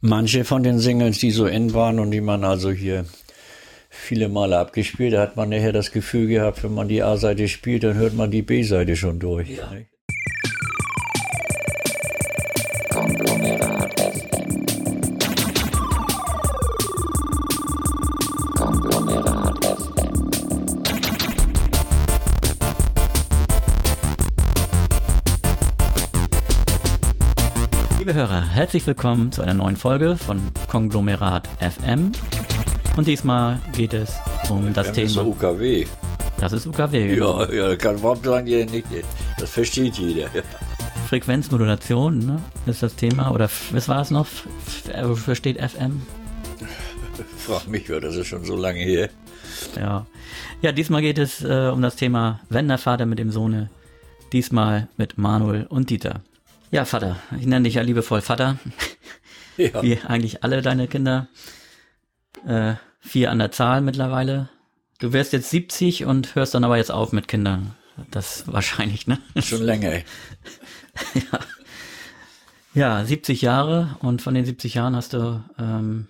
Manche von den Singles, die so in waren und die man also hier viele Male abgespielt, da hat man nachher das Gefühl gehabt, wenn man die A-Seite spielt, dann hört man die B-Seite schon durch. Ja. Liebe Hörer, herzlich willkommen zu einer neuen Folge von Konglomerat FM. Und diesmal geht es um das FM Thema. ist UKW. Das ist UKW. Ja, ja, kann warum sagen die nicht? Das versteht jeder. Ja. Frequenzmodulation ne, ist das Thema. Oder was war es noch? F- f- Wofür steht FM? Frag mich, das ist schon so lange her. Ja. Ja, diesmal geht es äh, um das Thema, wenn der Vater mit dem Sohne. Diesmal mit Manuel und Dieter. Ja, Vater. Ich nenne dich ja liebevoll Vater. Ja. Wie eigentlich alle deine Kinder. Äh, vier an der Zahl mittlerweile. Du wirst jetzt 70 und hörst dann aber jetzt auf mit Kindern. Das wahrscheinlich, ne? Schon länger. Ja, 70 Jahre und von den 70 Jahren hast du ähm,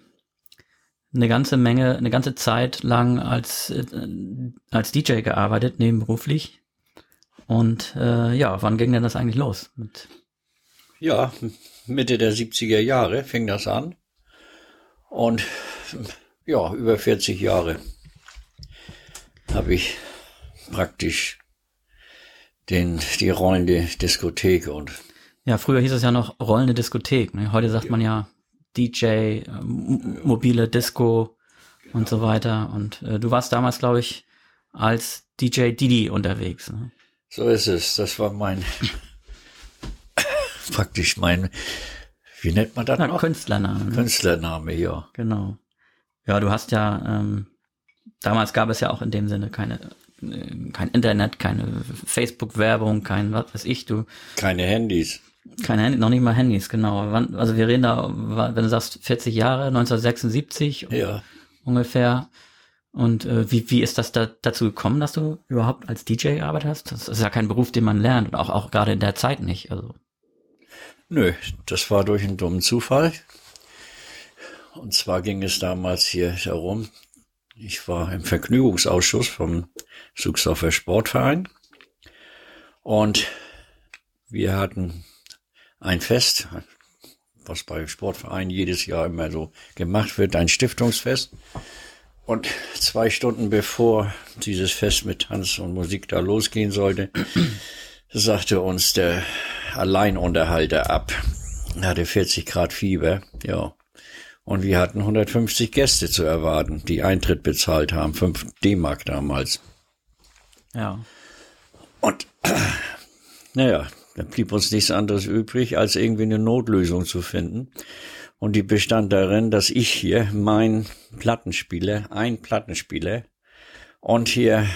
eine ganze Menge, eine ganze Zeit lang als, äh, als DJ gearbeitet, nebenberuflich. Und äh, ja, wann ging denn das eigentlich los? Mit, Ja, Mitte der 70er Jahre fing das an. Und ja, über 40 Jahre habe ich praktisch den, die rollende Diskothek und ja, früher hieß es ja noch rollende Diskothek. Ne? Heute sagt man ja DJ, äh, mobile Disco und so weiter. Und äh, du warst damals, glaube ich, als DJ Didi unterwegs. Ne? so ist es. Das war mein, praktisch mein, wie nennt man das Ja, noch? Künstlername. Ne? Künstlername, ja. Genau. Ja, du hast ja, ähm, damals gab es ja auch in dem Sinne keine, äh, kein Internet, keine Facebook-Werbung, kein, was weiß ich, du, Keine Handys. keine Handy, noch nicht mal Handys, genau. Also wir reden da, wenn du sagst 40 Jahre, 1976 Ja. ungefähr. Und äh, wie, wie ist das da, dazu gekommen, dass du überhaupt als DJ gearbeitet hast? Das ist ja kein Beruf, den man lernt und auch, auch gerade in der Zeit nicht. Also, Nö, das war durch einen dummen Zufall. Und zwar ging es damals hier darum, ich war im Vergnügungsausschuss vom Suchsoffer Sportverein und wir hatten ein Fest, was bei Sportvereinen jedes Jahr immer so gemacht wird, ein Stiftungsfest. Und zwei Stunden bevor dieses Fest mit Tanz und Musik da losgehen sollte, sagte uns der Alleinunterhalter ab. Er hatte 40 Grad Fieber, ja. Und wir hatten 150 Gäste zu erwarten, die Eintritt bezahlt haben, 5 D-Mark damals. ja. Und naja, da blieb uns nichts anderes übrig, als irgendwie eine Notlösung zu finden. Und die bestand darin, dass ich hier mein Plattenspieler, ein Plattenspieler und hier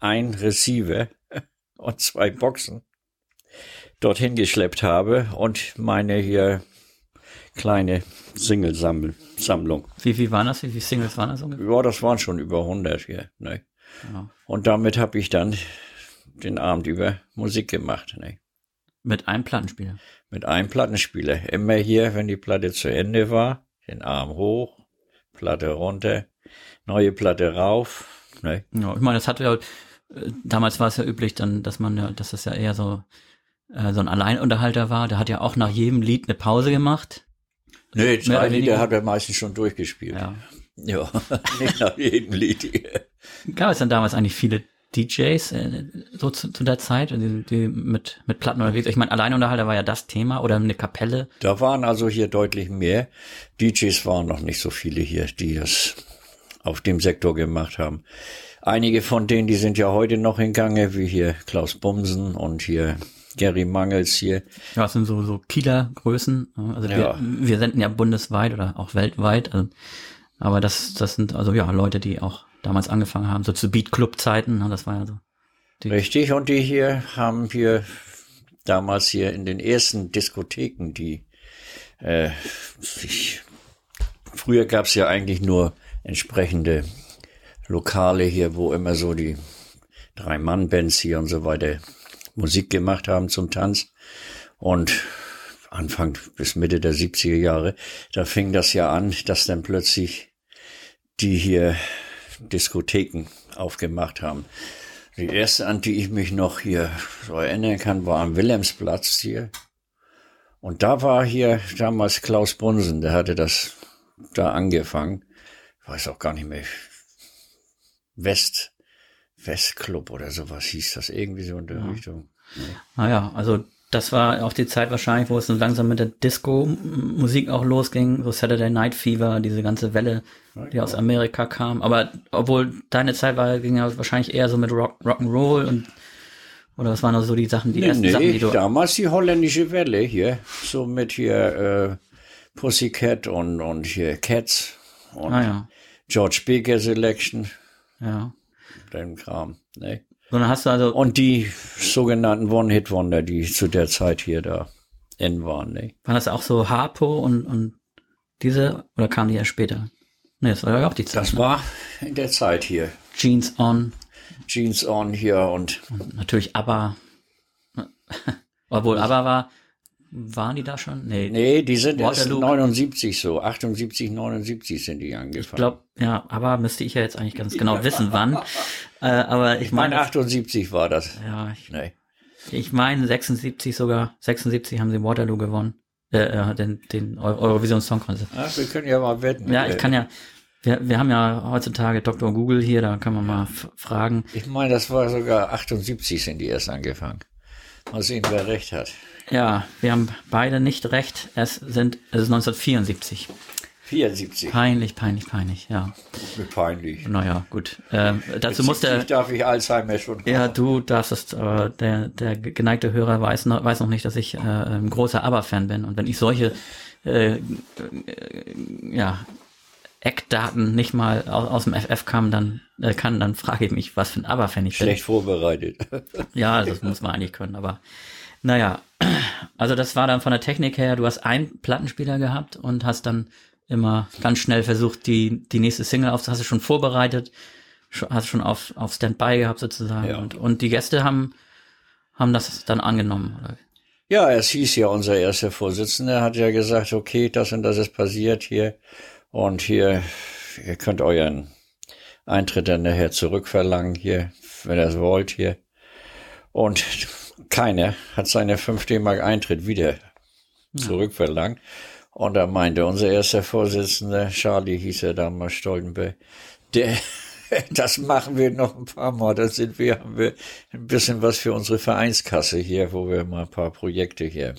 ein Receiver und zwei Boxen dorthin geschleppt habe und meine hier kleine Single-Sammlung. Wie, wie waren das? Wie viele Singles waren das ungefähr? Ja, das waren schon über 100 hier. Ne? Ja. Und damit habe ich dann den Abend über Musik gemacht. Ne? Mit einem Plattenspieler. Mit einem Plattenspieler. Immer hier, wenn die Platte zu Ende war, den Arm hoch, Platte runter, neue Platte rauf. Ne? Ja, ich meine, das hatte ja, äh, damals war es ja üblich dann, dass man ja, dass das ja eher so, äh, so ein Alleinunterhalter war. Der hat ja auch nach jedem Lied eine Pause gemacht. Nee, zwei Lieder hat er meistens schon durchgespielt. Ja. Ja, nicht nach jedem Lied. Gab es dann damals eigentlich viele DJs äh, so zu, zu der Zeit, die, die mit, mit Platten unterwegs? Ich meine, Alleinunterhalter war ja das Thema oder eine Kapelle. Da waren also hier deutlich mehr. DJs waren noch nicht so viele hier, die das auf dem Sektor gemacht haben. Einige von denen, die sind ja heute noch in Gange, wie hier Klaus Bumsen und hier Gary Mangels hier. Ja, das sind so, so Kieler-Größen. Also Ja. wir, senden ja bundesweit oder auch weltweit. Also, aber das, das sind also ja Leute, die auch damals angefangen haben, so zu Beat-Club-Zeiten. ne, Das war ja so. Die- Richtig, und die hier haben wir damals hier in den ersten Diskotheken, die äh, ich, früher gab es ja eigentlich nur entsprechende Lokale hier, wo immer so die Drei-Mann-Bands hier und so weiter Musik gemacht haben zum Tanz. Und Anfang bis Mitte der 70er Jahre, da fing das ja an, dass dann plötzlich die hier Diskotheken aufgemacht haben. Die erste, an die ich mich noch hier so erinnern kann, war am Wilhelmsplatz hier. Und da war hier damals Klaus Bunsen, der hatte das da angefangen. Ich weiß auch gar nicht mehr. West, Westclub oder sowas hieß das irgendwie so in der ja. Richtung. Nee. Naja, also das war auch die Zeit wahrscheinlich, wo es so langsam mit der Disco-Musik auch losging, so Saturday Night Fever, diese ganze Welle, die aus Amerika kam. Aber obwohl deine Zeit war, ging ja wahrscheinlich eher so mit Rock, Rock'n'Roll und oder was waren also die Sachen, die nee, ersten nee, Sachen, die du... damals die holländische Welle hier, so mit hier äh, Pussycat und, und hier Cats und ah, ja. George Baker Selection. Ja. Den Kram, ne? Sondern hast du also. Und die sogenannten One-Hit-Wonder, die zu der Zeit hier da in waren, ne? Waren das auch so Harpo und, und diese, oder kamen die erst später? Ne, das war ja auch die Zeit. Das ne? war in der Zeit hier. Jeans on. Jeans on hier und. und natürlich ABBA. Obwohl ABBA war, waren die da schon? Nee, nee die sind Waterloo. erst 79 so. 78, 79 sind die angefangen. Ich glaube, ja, aber müsste ich ja jetzt eigentlich ganz genau wissen, wann. Äh, aber ich, ich meine. 78 war das. Ja, ich, nee. ich meine 76 sogar. 76 haben sie Waterloo gewonnen. Äh, äh den, den Eurovision Song Contest. Ja, wir können ja mal wetten. Ja, ich kann ja. Wir, wir haben ja heutzutage Dr. Google hier, da kann man mal fragen. Ich meine, das war sogar 78 sind die erst angefangen. Mal sehen, wer recht hat. Ja, wir haben beide nicht recht. Es sind, es ist 1974. 74. Peinlich, peinlich, peinlich, ja. Peinlich. Naja, gut. Ähm, dazu muss der. darf ich Alzheimer schon. Haben. Ja, du darfst es, aber der, der geneigte Hörer weiß noch, weiß noch nicht, dass ich äh, ein großer ABBA-Fan bin. Und wenn ich solche, äh, äh, ja, Eckdaten nicht mal aus, aus dem FF kam, dann äh, kann, dann frage ich mich, was für ein ABBA-Fan ich bin. Schlecht vorbereitet. ja, das muss man eigentlich können, aber naja, also das war dann von der Technik her, du hast einen Plattenspieler gehabt und hast dann immer ganz schnell versucht, die, die nächste Single auf, hast du schon vorbereitet, hast schon auf, auf Standby gehabt sozusagen. Ja. Und, und die Gäste haben, haben das dann angenommen, oder? Ja, es hieß ja, unser erster Vorsitzender hat ja gesagt, okay, das und das ist passiert hier und hier, ihr könnt euren Eintritt dann nachher zurückverlangen hier, wenn ihr es wollt hier. Und keiner hat seine 5 D-Mark Eintritt wieder ja. zurückverlangt. Und da meinte unser erster Vorsitzende, Charlie hieß er damals, Stoltenberg, der, das machen wir noch ein paar Mal. Da sind wir, haben wir ein bisschen was für unsere Vereinskasse hier, wo wir mal ein paar Projekte hier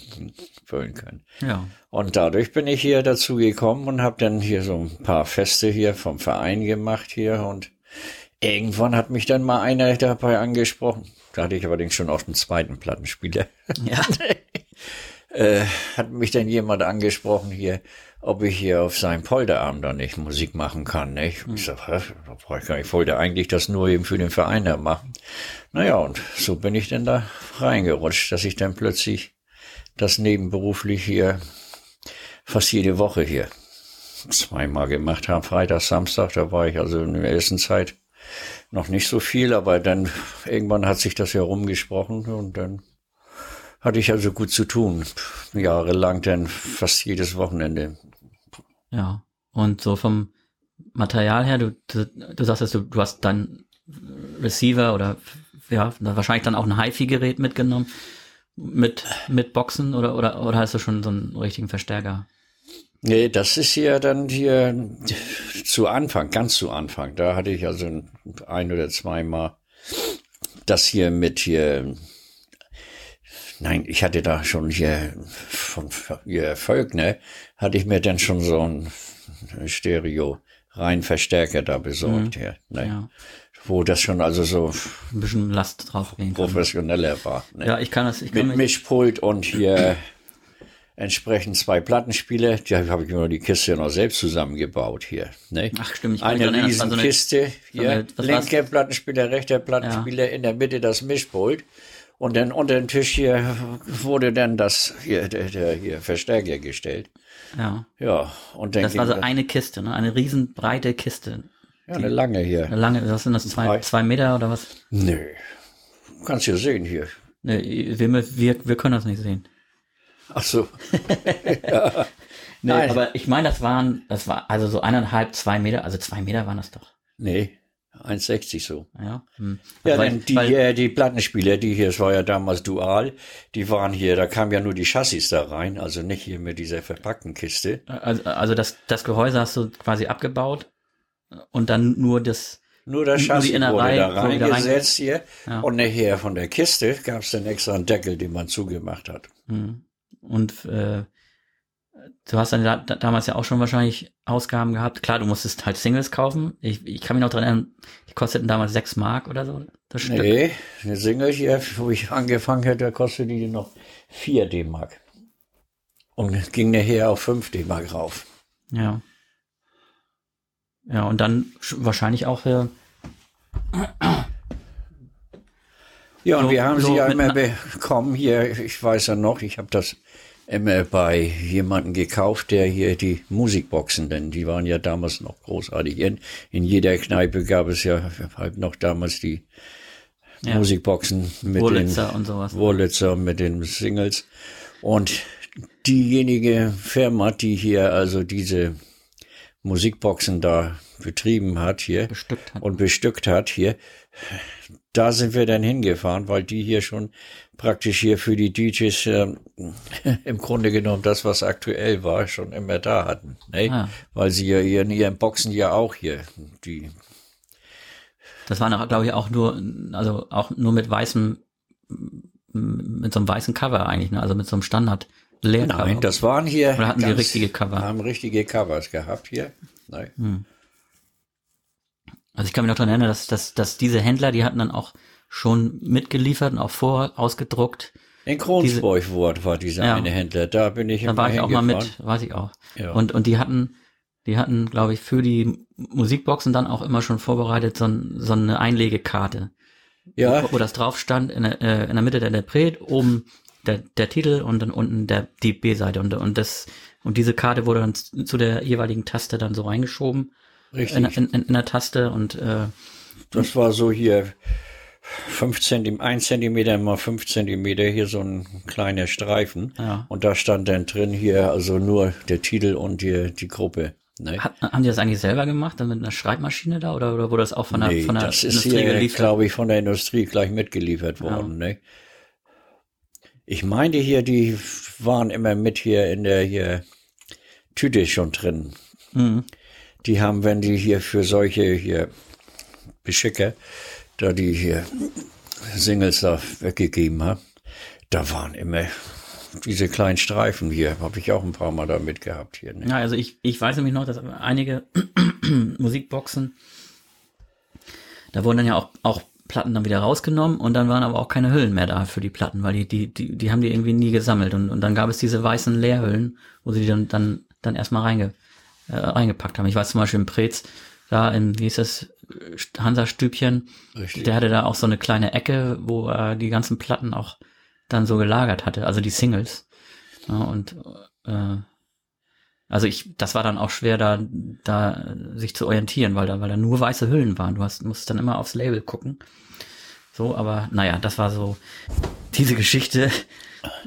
füllen können. Ja. Und dadurch bin ich hier dazu gekommen und habe dann hier so ein paar Feste hier vom Verein gemacht hier und irgendwann hat mich dann mal einer dabei angesprochen. Da hatte ich allerdings schon auf den zweiten Plattenspieler. Ja. äh, hat mich dann jemand angesprochen hier, ob ich hier auf seinem Polderarm da nicht Musik machen kann. Nicht? Ich sag, ich wollte eigentlich das nur eben für den Verein da machen. Naja, und so bin ich dann da reingerutscht, dass ich dann plötzlich das nebenberuflich hier fast jede Woche hier zweimal gemacht habe. Freitag, Samstag, da war ich also in der ersten Zeit noch nicht so viel, aber dann irgendwann hat sich das ja rumgesprochen und dann hatte ich also gut zu tun. Jahrelang dann fast jedes Wochenende. Ja. Und so vom Material her, du, du, du sagst, du, du hast dann Receiver oder ja, wahrscheinlich dann auch ein HiFi-Gerät mitgenommen mit, mit Boxen oder, oder, oder hast du schon so einen richtigen Verstärker? Nee, das ist ja dann hier zu Anfang, ganz zu Anfang. Da hatte ich also ein oder zweimal das hier mit hier. Nein, ich hatte da schon hier von ihr Erfolg, ne? Hatte ich mir dann schon so ein Stereo rein Verstärker da besorgt, mhm. ja, ne? Ja. Wo das schon also so ein bisschen Last drauf professioneller war. Ne? Ja, ich kann das. Ich kann mit Mischpult und hier entsprechend zwei Plattenspieler. Die habe ich mir die Kiste noch selbst zusammengebaut hier. Ne? Ach stimmt. Ich eine Riesenkiste. So hier, so linker Plattenspieler, rechter Plattenspieler, ja. in der Mitte das Mischpult. Und dann unter den Tisch hier wurde dann das hier, der, der hier Verstärker gestellt. Ja. Ja. Und dann das war so eine Kiste, ne? Eine riesenbreite Kiste. Ja, eine lange hier. Eine lange, was sind das? Zwei, zwei Meter oder was? Nö. Kannst du ja sehen hier. Nee, wir, wir, wir können das nicht sehen. Ach so. ja. Nee, Nein. aber ich meine, das waren, das war also so eineinhalb, zwei Meter, also zwei Meter waren das doch. Nee, 1,60 so. Ja, hm. ja weil, denn die, weil, äh, die Plattenspieler, die hier, es war ja damals dual, die waren hier, da kam ja nur die Chassis da rein, also nicht hier mit dieser verpackten Kiste. Also, also das, das Gehäuse hast du quasi abgebaut und dann nur das, nur das Chassis nur wurde da reingesetzt hier. Ja. Und nachher von der Kiste gab es dann extra einen Deckel, den man zugemacht hat. Hm. Und äh, du hast dann da, damals ja auch schon wahrscheinlich Ausgaben gehabt. Klar, du musstest halt Singles kaufen. Ich, ich kann mich noch dran erinnern, die kosteten damals sechs Mark oder so. Das Stück. Nee, eine Single hier, wo ich angefangen hätte, kostete die noch vier D-Mark. Und ging nachher auf fünf D-Mark rauf. Ja. Ja, und dann wahrscheinlich auch für. Ja, und so, wir haben so sie ja immer bekommen hier, ich weiß ja noch, ich habe das immer bei jemanden gekauft, der hier die Musikboxen, denn die waren ja damals noch großartig. In, in jeder Kneipe gab es ja halt noch damals die ja. Musikboxen mit Wurlitzer den und sowas. Wurlitzer mit den Singles. Und diejenige Firma, die hier also diese Musikboxen da betrieben hat hier bestückt hat. und bestückt hat hier, da sind wir dann hingefahren, weil die hier schon praktisch hier für die DJs äh, im Grunde genommen das, was aktuell war, schon immer da hatten. Ne? Ah. Weil sie ja in ihren Boxen ja auch hier die. Das waren auch, glaube ich, auch nur, also auch nur mit weißem, mit so einem weißen Cover eigentlich, ne? also mit so einem Standard. Leercover. Nein, das waren hier. Oder hatten die richtige Cover? Haben richtige Covers gehabt hier. Nein. Hm. Also ich kann mich noch daran erinnern, dass, dass, dass diese Händler, die hatten dann auch schon mitgeliefert und auch vor ausgedruckt. In Kronsburg diese, war dieser ja, eine Händler, da bin ich Da war ich auch mal mit, weiß ich auch. Ja. Und, und die hatten, die hatten, glaube ich, für die Musikboxen dann auch immer schon vorbereitet so, ein, so eine Einlegekarte. Ja. Wo, wo das drauf stand, in der, äh, in der Mitte der Interpret, oben der, der Titel und dann unten der, die B-Seite. Und, und das, und diese Karte wurde dann zu der jeweiligen Taste dann so reingeschoben. Richtig. In, in, in der Taste und äh, das war so hier fünf Zentimeter, ein Zentimeter mal fünf Zentimeter, hier so ein kleiner Streifen. Ja. Und da stand dann drin hier also nur der Titel und die, die Gruppe. Ne? Hat, haben die das eigentlich selber gemacht, dann mit einer Schreibmaschine da oder, oder wurde das auch von der, nee, von der das Industrie ist hier, glaube ich, von der Industrie gleich mitgeliefert worden. Ja. Ne? Ich meinte hier, die waren immer mit hier in der hier Tüte schon drin. Mhm die haben, wenn die hier für solche hier Beschicke, da die hier Singles da weggegeben haben, da waren immer diese kleinen Streifen hier, habe ich auch ein paar Mal da mitgehabt hier. Ne? Ja, also ich, ich weiß nämlich noch, dass einige Musikboxen, da wurden dann ja auch, auch Platten dann wieder rausgenommen und dann waren aber auch keine Hüllen mehr da für die Platten, weil die, die, die, die haben die irgendwie nie gesammelt und, und dann gab es diese weißen Leerhüllen, wo sie die dann, dann, dann erstmal reinge, äh, reingepackt haben. Ich weiß zum Beispiel im Prez, da in, wie hieß das, Hansa-Stübchen, der hatte da auch so eine kleine Ecke, wo er die ganzen Platten auch dann so gelagert hatte, also die Singles. Ja, und äh, also ich, das war dann auch schwer, da, da sich zu orientieren, weil da, weil da nur weiße Hüllen waren. Du hast, musst dann immer aufs Label gucken. So, aber naja, das war so diese Geschichte.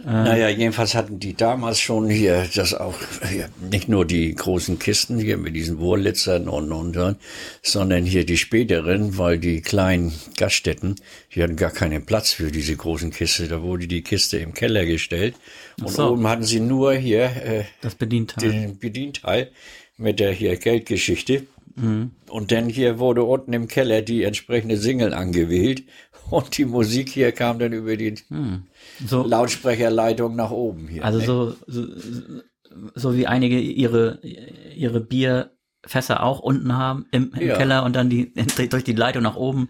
Naja, jedenfalls hatten die damals schon hier das auch, hier, nicht nur die großen Kisten hier mit diesen Wurlitzern und, und, und, sondern hier die späteren, weil die kleinen Gaststätten, die hatten gar keinen Platz für diese großen Kiste. Da wurde die Kiste im Keller gestellt und so. oben hatten sie nur hier äh, das Bedienteil. den Bedienteil mit der hier Geldgeschichte. Mhm. Und dann hier wurde unten im Keller die entsprechende Single angewählt und die Musik hier kam dann über die hm. so, Lautsprecherleitung nach oben hier. Also so, so, so wie einige ihre, ihre Bierfässer auch unten haben im, im ja. Keller und dann die durch die Leitung nach oben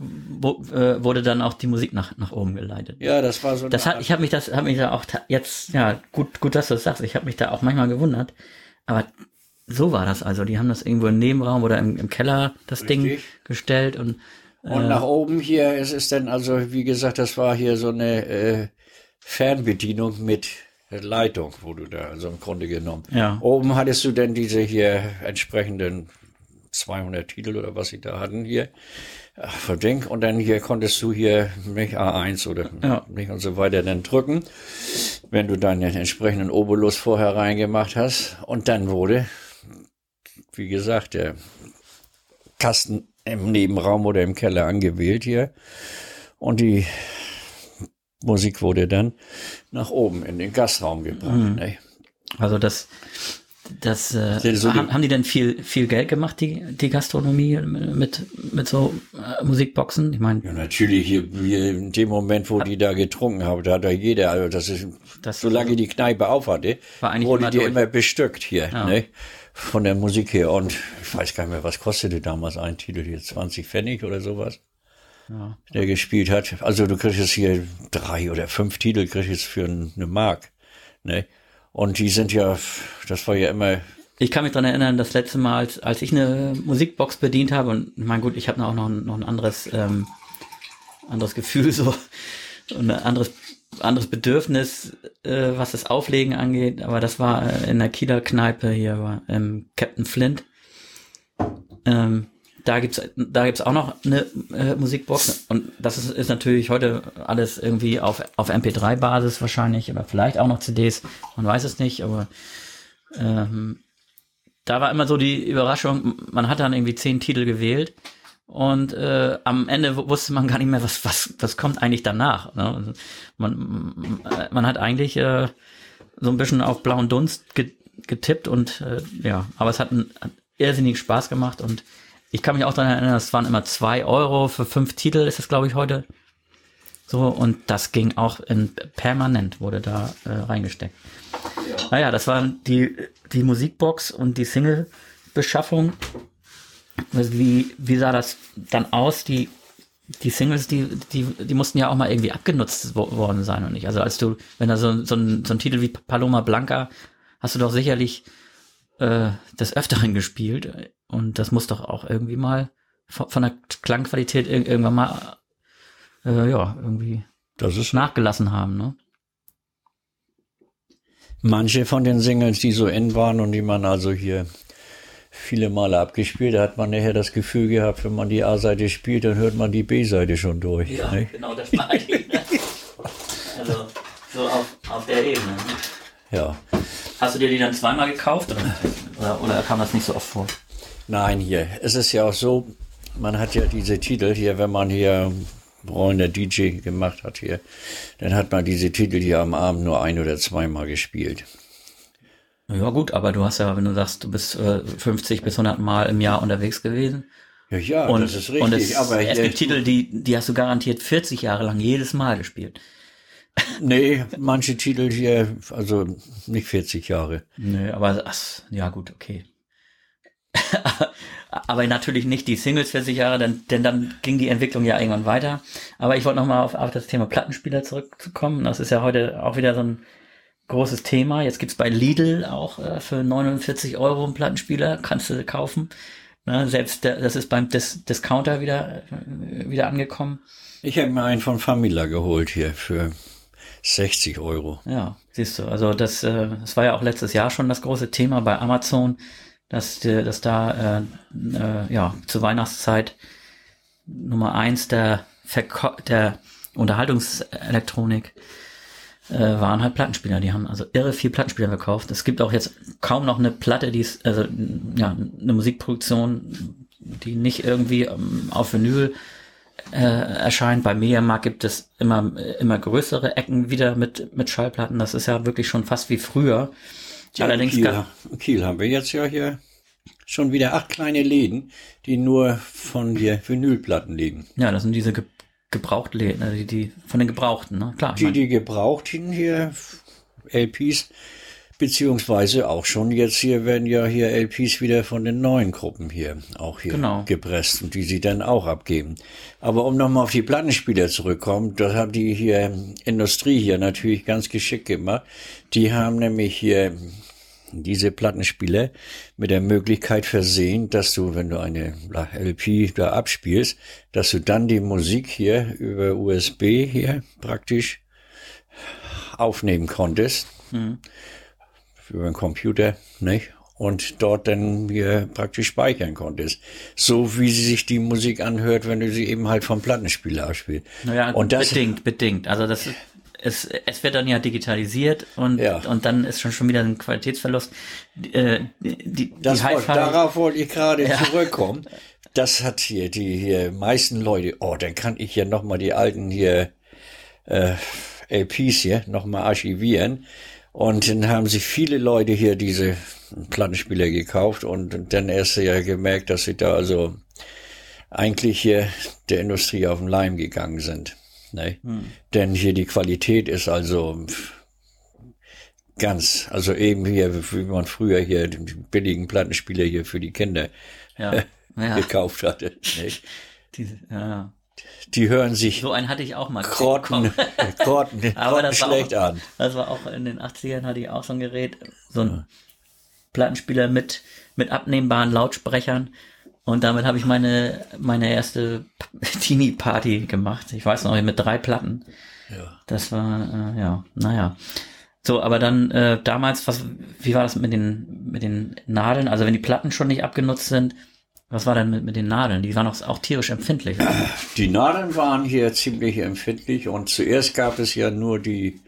wo, äh, wurde dann auch die Musik nach, nach oben geleitet. Ja, das war so. Das hat, ich habe mich das, habe mich da auch jetzt, ja, gut, gut, dass du das sagst. Ich habe mich da auch manchmal gewundert. Aber so war das also. Die haben das irgendwo im Nebenraum oder im, im Keller das Richtig. Ding gestellt und und äh, nach oben hier ist es dann also, wie gesagt, das war hier so eine äh, Fernbedienung mit Leitung, wo du da, also im Grunde genommen. Ja. Oben hattest du dann diese hier entsprechenden 200 Titel oder was sie da hatten hier. Verdink. Und dann hier konntest du hier nicht A1 oder ja. nicht und so weiter dann drücken. wenn du deinen entsprechenden Obolus vorher reingemacht hast. Und dann wurde, wie gesagt, der Kasten im Nebenraum oder im Keller angewählt hier. Und die Musik wurde dann nach oben in den Gastraum gebracht. Mhm. Ne? Also das, das äh, so haben, haben die denn viel viel Geld gemacht die die Gastronomie mit mit so äh, Musikboxen? Ich meine ja natürlich hier, hier in dem Moment, wo hat, die da getrunken haben, da hat da jeder also das ist das solange die Kneipe auf hatte, war eigentlich wurde die durch. immer bestückt hier, ja. ne? Von der Musik her und ich weiß gar nicht mehr, was kostete damals ein Titel hier 20 Pfennig oder sowas. Ja. Der gespielt hat. Also du kriegst jetzt hier drei oder fünf Titel kriegst jetzt für eine Mark, ne? Und die sind ja, das war ja immer. Ich kann mich dran erinnern, das letzte Mal, als, als ich eine Musikbox bedient habe, und mein gut, ich habe auch noch, noch ein anderes, ähm, anderes Gefühl, so und ein anderes, anderes Bedürfnis, äh, was das Auflegen angeht, aber das war äh, in der Kieler Kneipe hier, ähm, Captain Flint. Ähm, da gibt's da gibt's auch noch eine äh, Musikbox und das ist, ist natürlich heute alles irgendwie auf auf MP3 Basis wahrscheinlich oder vielleicht auch noch CDs man weiß es nicht aber ähm, da war immer so die Überraschung man hat dann irgendwie zehn Titel gewählt und äh, am Ende wusste man gar nicht mehr was was was kommt eigentlich danach ne? Man man hat eigentlich äh, so ein bisschen auf blauen Dunst getippt und äh, ja aber es hat, einen, hat irrsinnig Spaß gemacht und ich kann mich auch daran erinnern, es waren immer zwei Euro für fünf Titel, ist es glaube ich heute. So, und das ging auch in permanent, wurde da äh, reingesteckt. Ja. Naja, das waren die, die Musikbox und die Single-Beschaffung. Also wie, wie sah das dann aus? Die, die Singles, die, die, die mussten ja auch mal irgendwie abgenutzt worden sein und nicht. Also als du, wenn da so, so, ein, so ein Titel wie Paloma Blanca, hast du doch sicherlich äh, des Öfteren gespielt. Und das muss doch auch irgendwie mal von, von der Klangqualität irgendwann mal äh, ja, irgendwie das ist nachgelassen haben, ne? Manche von den Singles, die so in waren und die man also hier viele Male abgespielt, da hat man nachher das Gefühl gehabt, wenn man die A-Seite spielt, dann hört man die B-Seite schon durch. Ja, ne? genau, das meine ich. also so auf, auf der Ebene. Ne? Ja. Hast du dir die dann zweimal gekauft oder, oder, oder kam das nicht so oft vor? Nein, hier. Es ist ja auch so, man hat ja diese Titel hier, wenn man hier rollender DJ gemacht hat hier, dann hat man diese Titel hier am Abend nur ein oder zweimal gespielt. Ja gut, aber du hast ja, wenn du sagst, du bist äh, 50 bis 100 Mal im Jahr unterwegs gewesen. Ja, ja, und, das ist richtig. Und es, aber es gibt Titel, die, die hast du garantiert 40 Jahre lang jedes Mal gespielt. Nee, manche Titel hier, also nicht 40 Jahre. Nee, aber ach, ja gut, okay. aber natürlich nicht die Singles 40 Jahre, denn, denn dann ging die Entwicklung ja irgendwann weiter. Aber ich wollte nochmal auf, auf das Thema Plattenspieler zurückzukommen. Das ist ja heute auch wieder so ein großes Thema. Jetzt gibt's bei Lidl auch äh, für 49 Euro einen Plattenspieler, kannst du kaufen. Ne, selbst der, das ist beim Dis Discounter wieder, äh, wieder angekommen. Ich habe mir einen von Famila geholt hier für 60 Euro. Ja, siehst du. Also das, äh, das war ja auch letztes Jahr schon das große Thema bei Amazon, dass, dass da äh, äh, ja zur Weihnachtszeit Nummer eins der, Verko der Unterhaltungselektronik äh, waren halt Plattenspieler. Die haben also irre viel Plattenspieler verkauft. Es gibt auch jetzt kaum noch eine Platte, die ist, also ja, eine Musikproduktion, die nicht irgendwie ähm, auf Vinyl äh, erscheint. Bei Mediamarkt gibt es immer, immer größere Ecken wieder mit, mit Schallplatten. Das ist ja wirklich schon fast wie früher. Ja, Allerdings Kiel, Kiel haben wir jetzt ja hier schon wieder acht kleine Läden, die nur von der Vinylplatten leben. Ja, das sind diese Gebrauchtläden, also die, die von den Gebrauchten, ne? Klar. Die, die Gebrauchten hier, LPs, Beziehungsweise auch schon jetzt hier werden ja hier LPs wieder von den neuen Gruppen hier auch hier genau. gepresst und die sie dann auch abgeben. Aber um nochmal auf die Plattenspieler zurückkommen, das hat die hier Industrie hier natürlich ganz geschickt gemacht. Die haben nämlich hier diese Plattenspieler mit der Möglichkeit versehen, dass du, wenn du eine LP da abspielst, dass du dann die Musik hier über USB hier praktisch aufnehmen konntest. Mhm über den Computer, nicht? Und dort dann mir praktisch speichern konntest. So wie sie sich die Musik anhört, wenn du sie eben halt vom Plattenspieler abspielst. Naja, und das, bedingt, bedingt. Also das es, es wird dann ja digitalisiert und, Ja. und dann ist schon schon wieder ein Qualitätsverlust. Äh, die, die, Das die wollte, Hi-Fi, darauf wollte ich gerade Ja. zurückkommen. Das hat hier die hier meisten Leute, oh, dann kann ich ja noch mal die alten hier äh, LPs hier noch mal archivieren. Und dann haben sich viele Leute hier diese Plattenspieler gekauft und dann erst ja gemerkt, dass sie da also eigentlich hier der Industrie auf den Leim gegangen sind. Ne? Denn hier die Qualität ist also ganz, also eben hier, wie man früher hier die billigen Plattenspieler hier für die Kinder ja, ja, gekauft hatte. Ne? diese, ja. Die hören sich So einen hatte ich auch mal. Krotten, Krotten, Aber das war, schlecht auch, an. das war auch in den 80ern hatte ich auch so ein Gerät, so ein Plattenspieler mit, mit abnehmbaren Lautsprechern. Und damit habe ich meine, meine erste Teenie-Party gemacht. Ich weiß noch, mit drei Platten. Ja. Das war, äh, ja, naja. So, aber dann äh, damals, was, wie war das mit den, mit den Nadeln? Also wenn die Platten schon nicht abgenutzt sind, was war denn mit, mit den Nadeln? Die waren auch, auch tierisch empfindlich. Die Nadeln waren hier ziemlich empfindlich und zuerst gab es ja nur die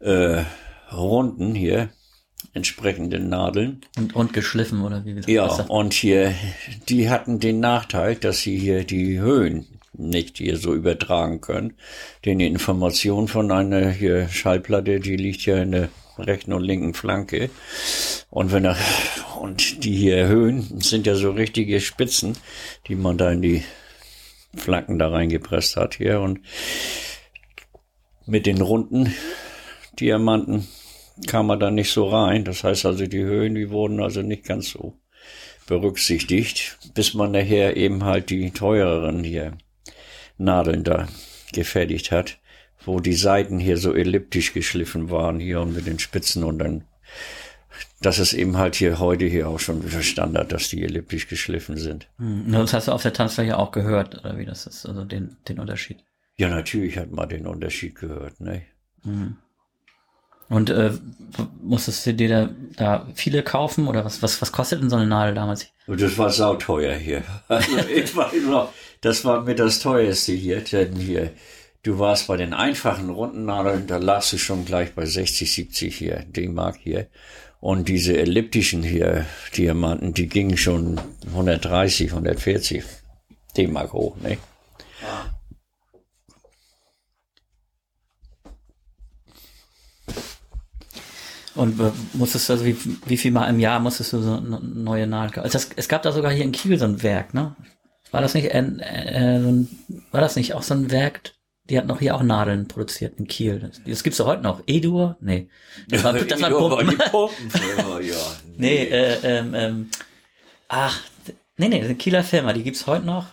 äh, runden hier, entsprechenden Nadeln. Und, und geschliffen, oder wie gesagt. Ja, und hier, die hatten den Nachteil, dass sie hier die Höhen nicht hier so übertragen können. Denn die Information von einer hier Schallplatte, die liegt ja in der rechten und linken Flanke. Und wenn er, und die hier Höhen sind ja so richtige Spitzen, die man da in die Flanken da reingepresst hat hier und mit den runden Diamanten kam er da nicht so rein. Das heißt also, die Höhen, die wurden also nicht ganz so berücksichtigt, bis man nachher eben halt die teureren hier Nadeln da gefertigt hat, wo die Seiten hier so elliptisch geschliffen waren hier und mit den Spitzen und dann das ist eben halt hier heute hier auch schon wieder Standard, dass die elliptisch geschliffen sind. Hm, Das hast du auf der Tanzfläche auch gehört, oder wie das ist, also den, den Unterschied. Ja, natürlich hat man den Unterschied gehört, ne? Und äh, musstest du dir da, da viele kaufen oder was, was, was kostet denn so eine Nadel damals? Und das war sauteuer hier. Also ich weiß noch, das war mir das teuerste hier, denn hier, du warst bei den einfachen Rundennadeln, da lagst du schon gleich bei 60, 70 hier, D-Mark hier. Und diese elliptischen hier Diamanten, die gingen schon 130, 140 D-Mark hoch, ne? Und äh, musstest du, also wie, wie viel Mal im Jahr musstest du so eine neue Nadel kaufen? Also das, es gab da sogar hier in Kiel so ein Werk, ne? War das nicht, ein, äh, so ein, war das nicht auch so ein Werk? Die hat noch hier auch Nadeln produziert in Kiel. Das, das gibt's doch heute noch. Edur? Nee. Das war, das war Ja, Pumpen. die Pumpen früher, ja. Nee, äh, ähm, ähm, ach, nee, nee, eine Kieler Firma, die gibt's heute noch.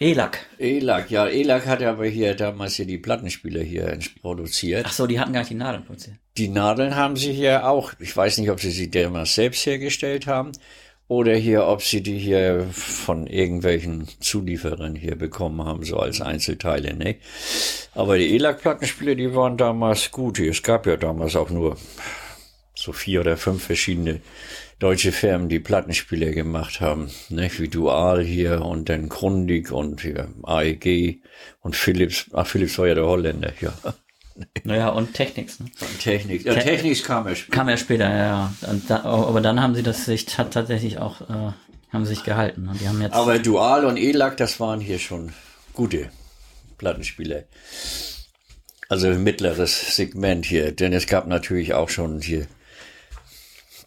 ELAC. ELAC, ja, ELAC hat aber hier damals hier die Plattenspieler hier produziert. Ach so, die hatten gar nicht die Nadeln produziert. Die Nadeln haben sie hier auch, ich weiß nicht, ob sie sie damals selbst hergestellt haben oder hier, ob sie die hier von irgendwelchen Zulieferern hier bekommen haben, so als Einzelteile, ne? Aber die ELAC-Plattenspieler, die waren damals gut. Es gab ja damals auch nur so vier oder fünf verschiedene deutsche Firmen, die Plattenspieler gemacht haben, ne? Wie Dual hier und dann Grundig und hier AEG und Philips. Ach, Philips war ja der Holländer, ja. Naja, und Technics, ne? Und Technik. Ja, Technik kam ja später. Kam ja später, ja, da, aber dann haben sie das sich hat tatsächlich auch, äh, haben sich gehalten. Und die haben jetzt, Aber Dual und ELAC, das waren hier schon gute Plattenspieler. Also mittleres Segment hier, denn es gab natürlich auch schon hier,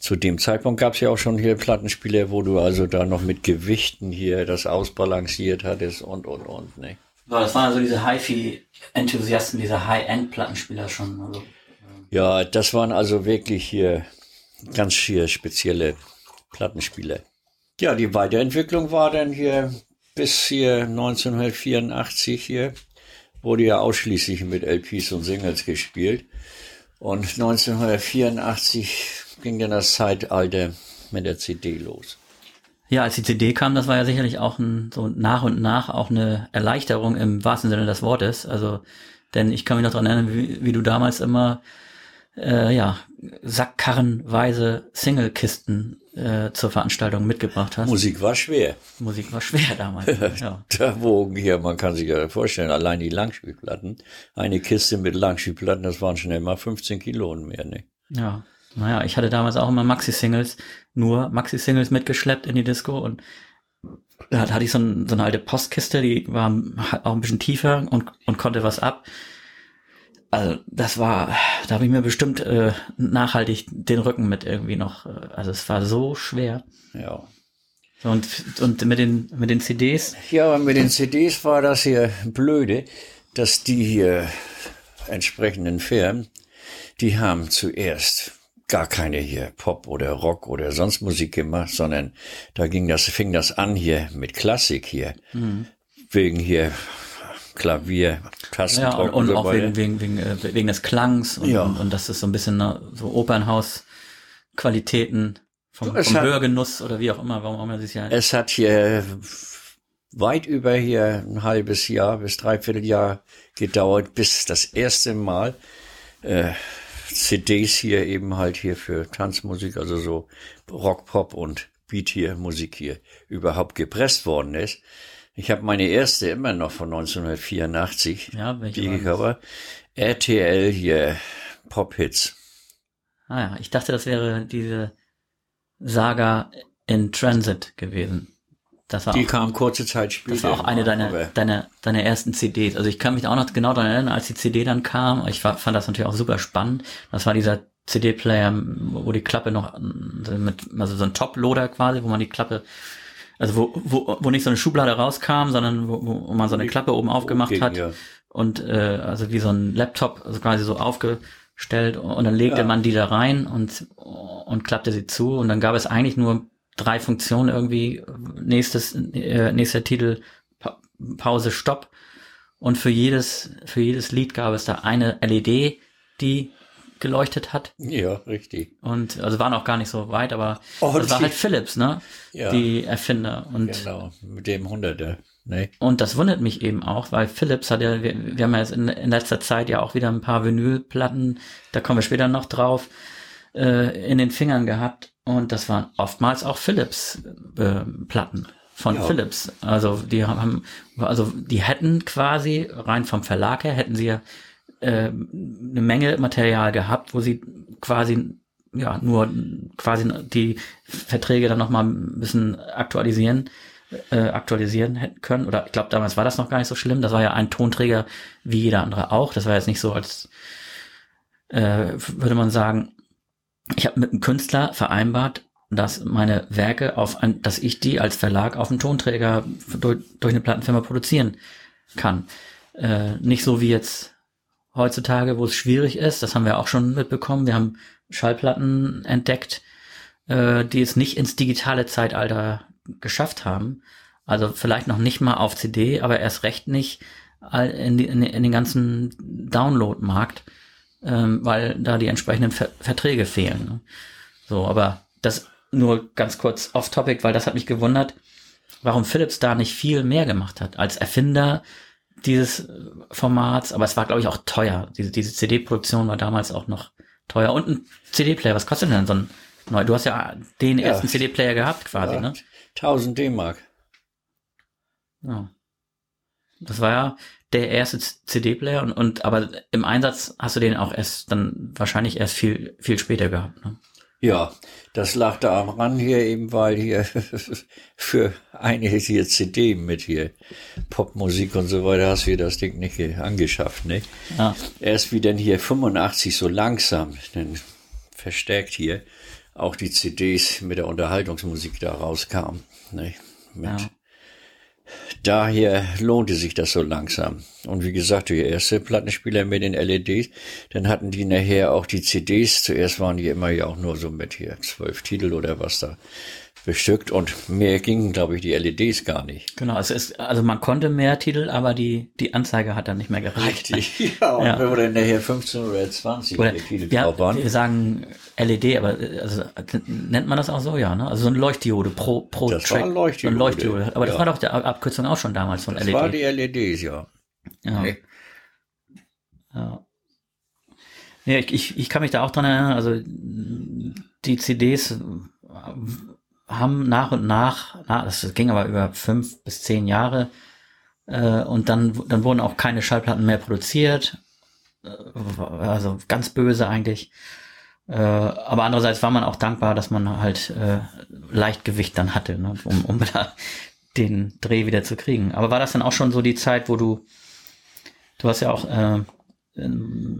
zu dem Zeitpunkt gab es ja auch schon hier Plattenspieler, wo du also da noch mit Gewichten hier das ausbalanciert hattest und, und, und, ne? Das waren also diese HiFi-Enthusiasten, diese High-End-Plattenspieler schon. Also. Ja, das waren also wirklich hier ganz hier spezielle Plattenspieler. Ja, die Weiterentwicklung war dann hier bis hier 1984 hier, wurde ja ausschließlich mit LPs und Singles gespielt. Und 1984 ging dann das Zeitalter mit der CD los. Ja, als die CD kam, das war ja sicherlich auch ein, so nach und nach auch eine Erleichterung im wahrsten Sinne des Wortes. Also, denn ich kann mich noch dran erinnern, wie, wie du damals immer äh, ja, sackkarrenweise Singlekisten äh, zur Veranstaltung mitgebracht hast. Musik war schwer. Musik war schwer damals. ja. Da wogen hier, man kann sich ja vorstellen, allein die Langspielplatten. Eine Kiste mit Langspielplatten, das waren schnell mal 15 Kilo und mehr, ne? Ja. Naja, ich hatte damals auch immer Maxi-Singles, nur Maxi-Singles mitgeschleppt in die Disco und da hatte ich so, ein, so eine alte Postkiste, die war auch ein bisschen tiefer und, und konnte was ab. Also das war, da habe ich mir bestimmt äh, nachhaltig den Rücken mit irgendwie noch, äh, also es war so schwer. Ja. Und, und mit den, mit den CDs? Ja, aber mit den CDs war das hier blöde, dass die hier entsprechenden Firmen, die haben zuerst gar keine hier Pop oder Rock oder sonst Musik gemacht, sondern da ging das, fing das an hier mit Klassik hier. Mhm. Wegen hier Klavier, Tasten. Ja, und, und, und auch wegen, wegen, wegen, äh, wegen des Klangs und, ja. und, und das ist so ein bisschen ne, so Opernhaus-Qualitäten vom, vom hat, Hörgenuss oder wie auch immer, warum auch immer sich ja. Es hat hier weit über hier ein halbes Jahr bis dreiviertel Jahr gedauert, bis das erste Mal äh, CDs hier eben halt hier für Tanzmusik, also so Rock, Pop und Beat hier, Musik hier überhaupt gepresst worden ist. Ich habe meine erste immer noch von 1984. Ja, welche die Cover. RTL hier, Pop-Hits. Ah ja, ich dachte, das wäre diese Saga in Transit gewesen. Das war die auch, kam kurze Zeit später. Das war auch eine deiner, deiner, deiner ersten CDs. Also ich kann mich auch noch genau daran erinnern, als die CD dann kam. Ich war, fand das natürlich auch super spannend. Das war dieser CD-Player, wo die Klappe noch mit, also so ein Top-Loader quasi, wo man die Klappe also wo, wo, wo nicht so eine Schublade rauskam, sondern wo, wo man so eine Klappe oben aufgemacht hat ja. und äh, also wie so ein Laptop, also quasi so aufgestellt und dann legte ja. man die da rein und und klappte sie zu und dann gab es eigentlich nur drei Funktionen irgendwie nächstes äh, nächster Titel pa Pause Stopp und für jedes für jedes Lied gab es da eine LED, die geleuchtet hat. Ja, richtig. Und also waren auch gar nicht so weit, aber oh, das war halt Philips, ne? Ja. Die Erfinder. Und, genau, mit dem Hunderter. Nee. Und das wundert mich eben auch, weil Philips hat ja, wir, wir haben ja jetzt in, in letzter Zeit ja auch wieder ein paar Vinylplatten, da kommen wir später noch drauf, äh, in den Fingern gehabt. Und das waren oftmals auch Philips-Platten. Äh, von ja. Philips. Also die haben, also die hätten quasi rein vom Verlag her hätten sie ja äh, eine Menge Material gehabt, wo sie quasi ja nur quasi die Verträge dann noch mal ein bisschen aktualisieren äh, aktualisieren hätten können oder ich glaube damals war das noch gar nicht so schlimm das war ja ein Tonträger wie jeder andere auch das war jetzt nicht so als äh, würde man sagen ich habe mit einem Künstler vereinbart dass meine Werke auf ein, dass ich die als Verlag auf einen Tonträger durch, durch eine Plattenfirma produzieren kann äh, nicht so wie jetzt heutzutage, wo es schwierig ist. Das haben wir auch schon mitbekommen. Wir haben Schallplatten entdeckt, äh, die es nicht ins digitale Zeitalter geschafft haben. Also vielleicht noch nicht mal auf CD, aber erst recht nicht in, die, in, in den ganzen Download-Markt, ähm, weil da die entsprechenden Ver Verträge fehlen. Ne? So, aber das nur ganz kurz off-topic, weil das hat mich gewundert, warum Philips da nicht viel mehr gemacht hat. Als Erfinder dieses Formats, aber es war, glaube ich, auch teuer. Diese, diese CD-Produktion war damals auch noch teuer. Und ein CD-Player, was kostet denn so ein neu? Du hast ja den ja. ersten CD-Player gehabt quasi, ja, ne? 1000 D-Mark. Ja. Das war ja der erste CD-Player und, und aber im Einsatz hast du den auch erst dann wahrscheinlich erst viel, viel später gehabt, ne? Ja, das lag da ran hier eben, weil hier für eine hier CD mit hier Popmusik und so weiter hast du das Ding nicht angeschafft, ne? Ja. Erst wie denn hier 85 so langsam, dann verstärkt hier auch die CDs mit der Unterhaltungsmusik da rauskamen, ne? Mit ja daher lohnte sich das so langsam. Und wie gesagt, die erste Plattenspieler mit den LEDs, dann hatten die nachher auch die CDs. Zuerst waren die immer ja auch nur so mit hier zwölf Titel oder was da bestückt und mehr gingen, glaube ich, die LEDs gar nicht. Genau, es ist, also man konnte mehr Titel, aber die, die Anzeige hat dann nicht mehr gereicht. Richtig, ja, und ja. wenn wir dann nachher 15 oder 20 oder, Titel ja, drauf waren. Wir sagen LED, aber also, nennt man das auch so, ja, ne? Also so ein Leuchtdiode pro, pro das Track. War Leuchtdiode. Ein Leuchtdiode. Aber ja. das war doch der Abkürzung auch schon damals von das LED. Das war die LEDs, ja. Ja. Nee. ja. Ja, ich, ich, ich kann mich da auch dran erinnern, also die CDs haben nach und nach, na, das ging aber über fünf bis zehn Jahre, äh, und dann, dann wurden auch keine Schallplatten mehr produziert. Äh, also ganz böse eigentlich. Äh, aber andererseits war man auch dankbar, dass man halt äh, Leichtgewicht dann hatte, ne, um, um da den Dreh wieder zu kriegen. Aber war das dann auch schon so die Zeit, wo du, du hast ja auch äh,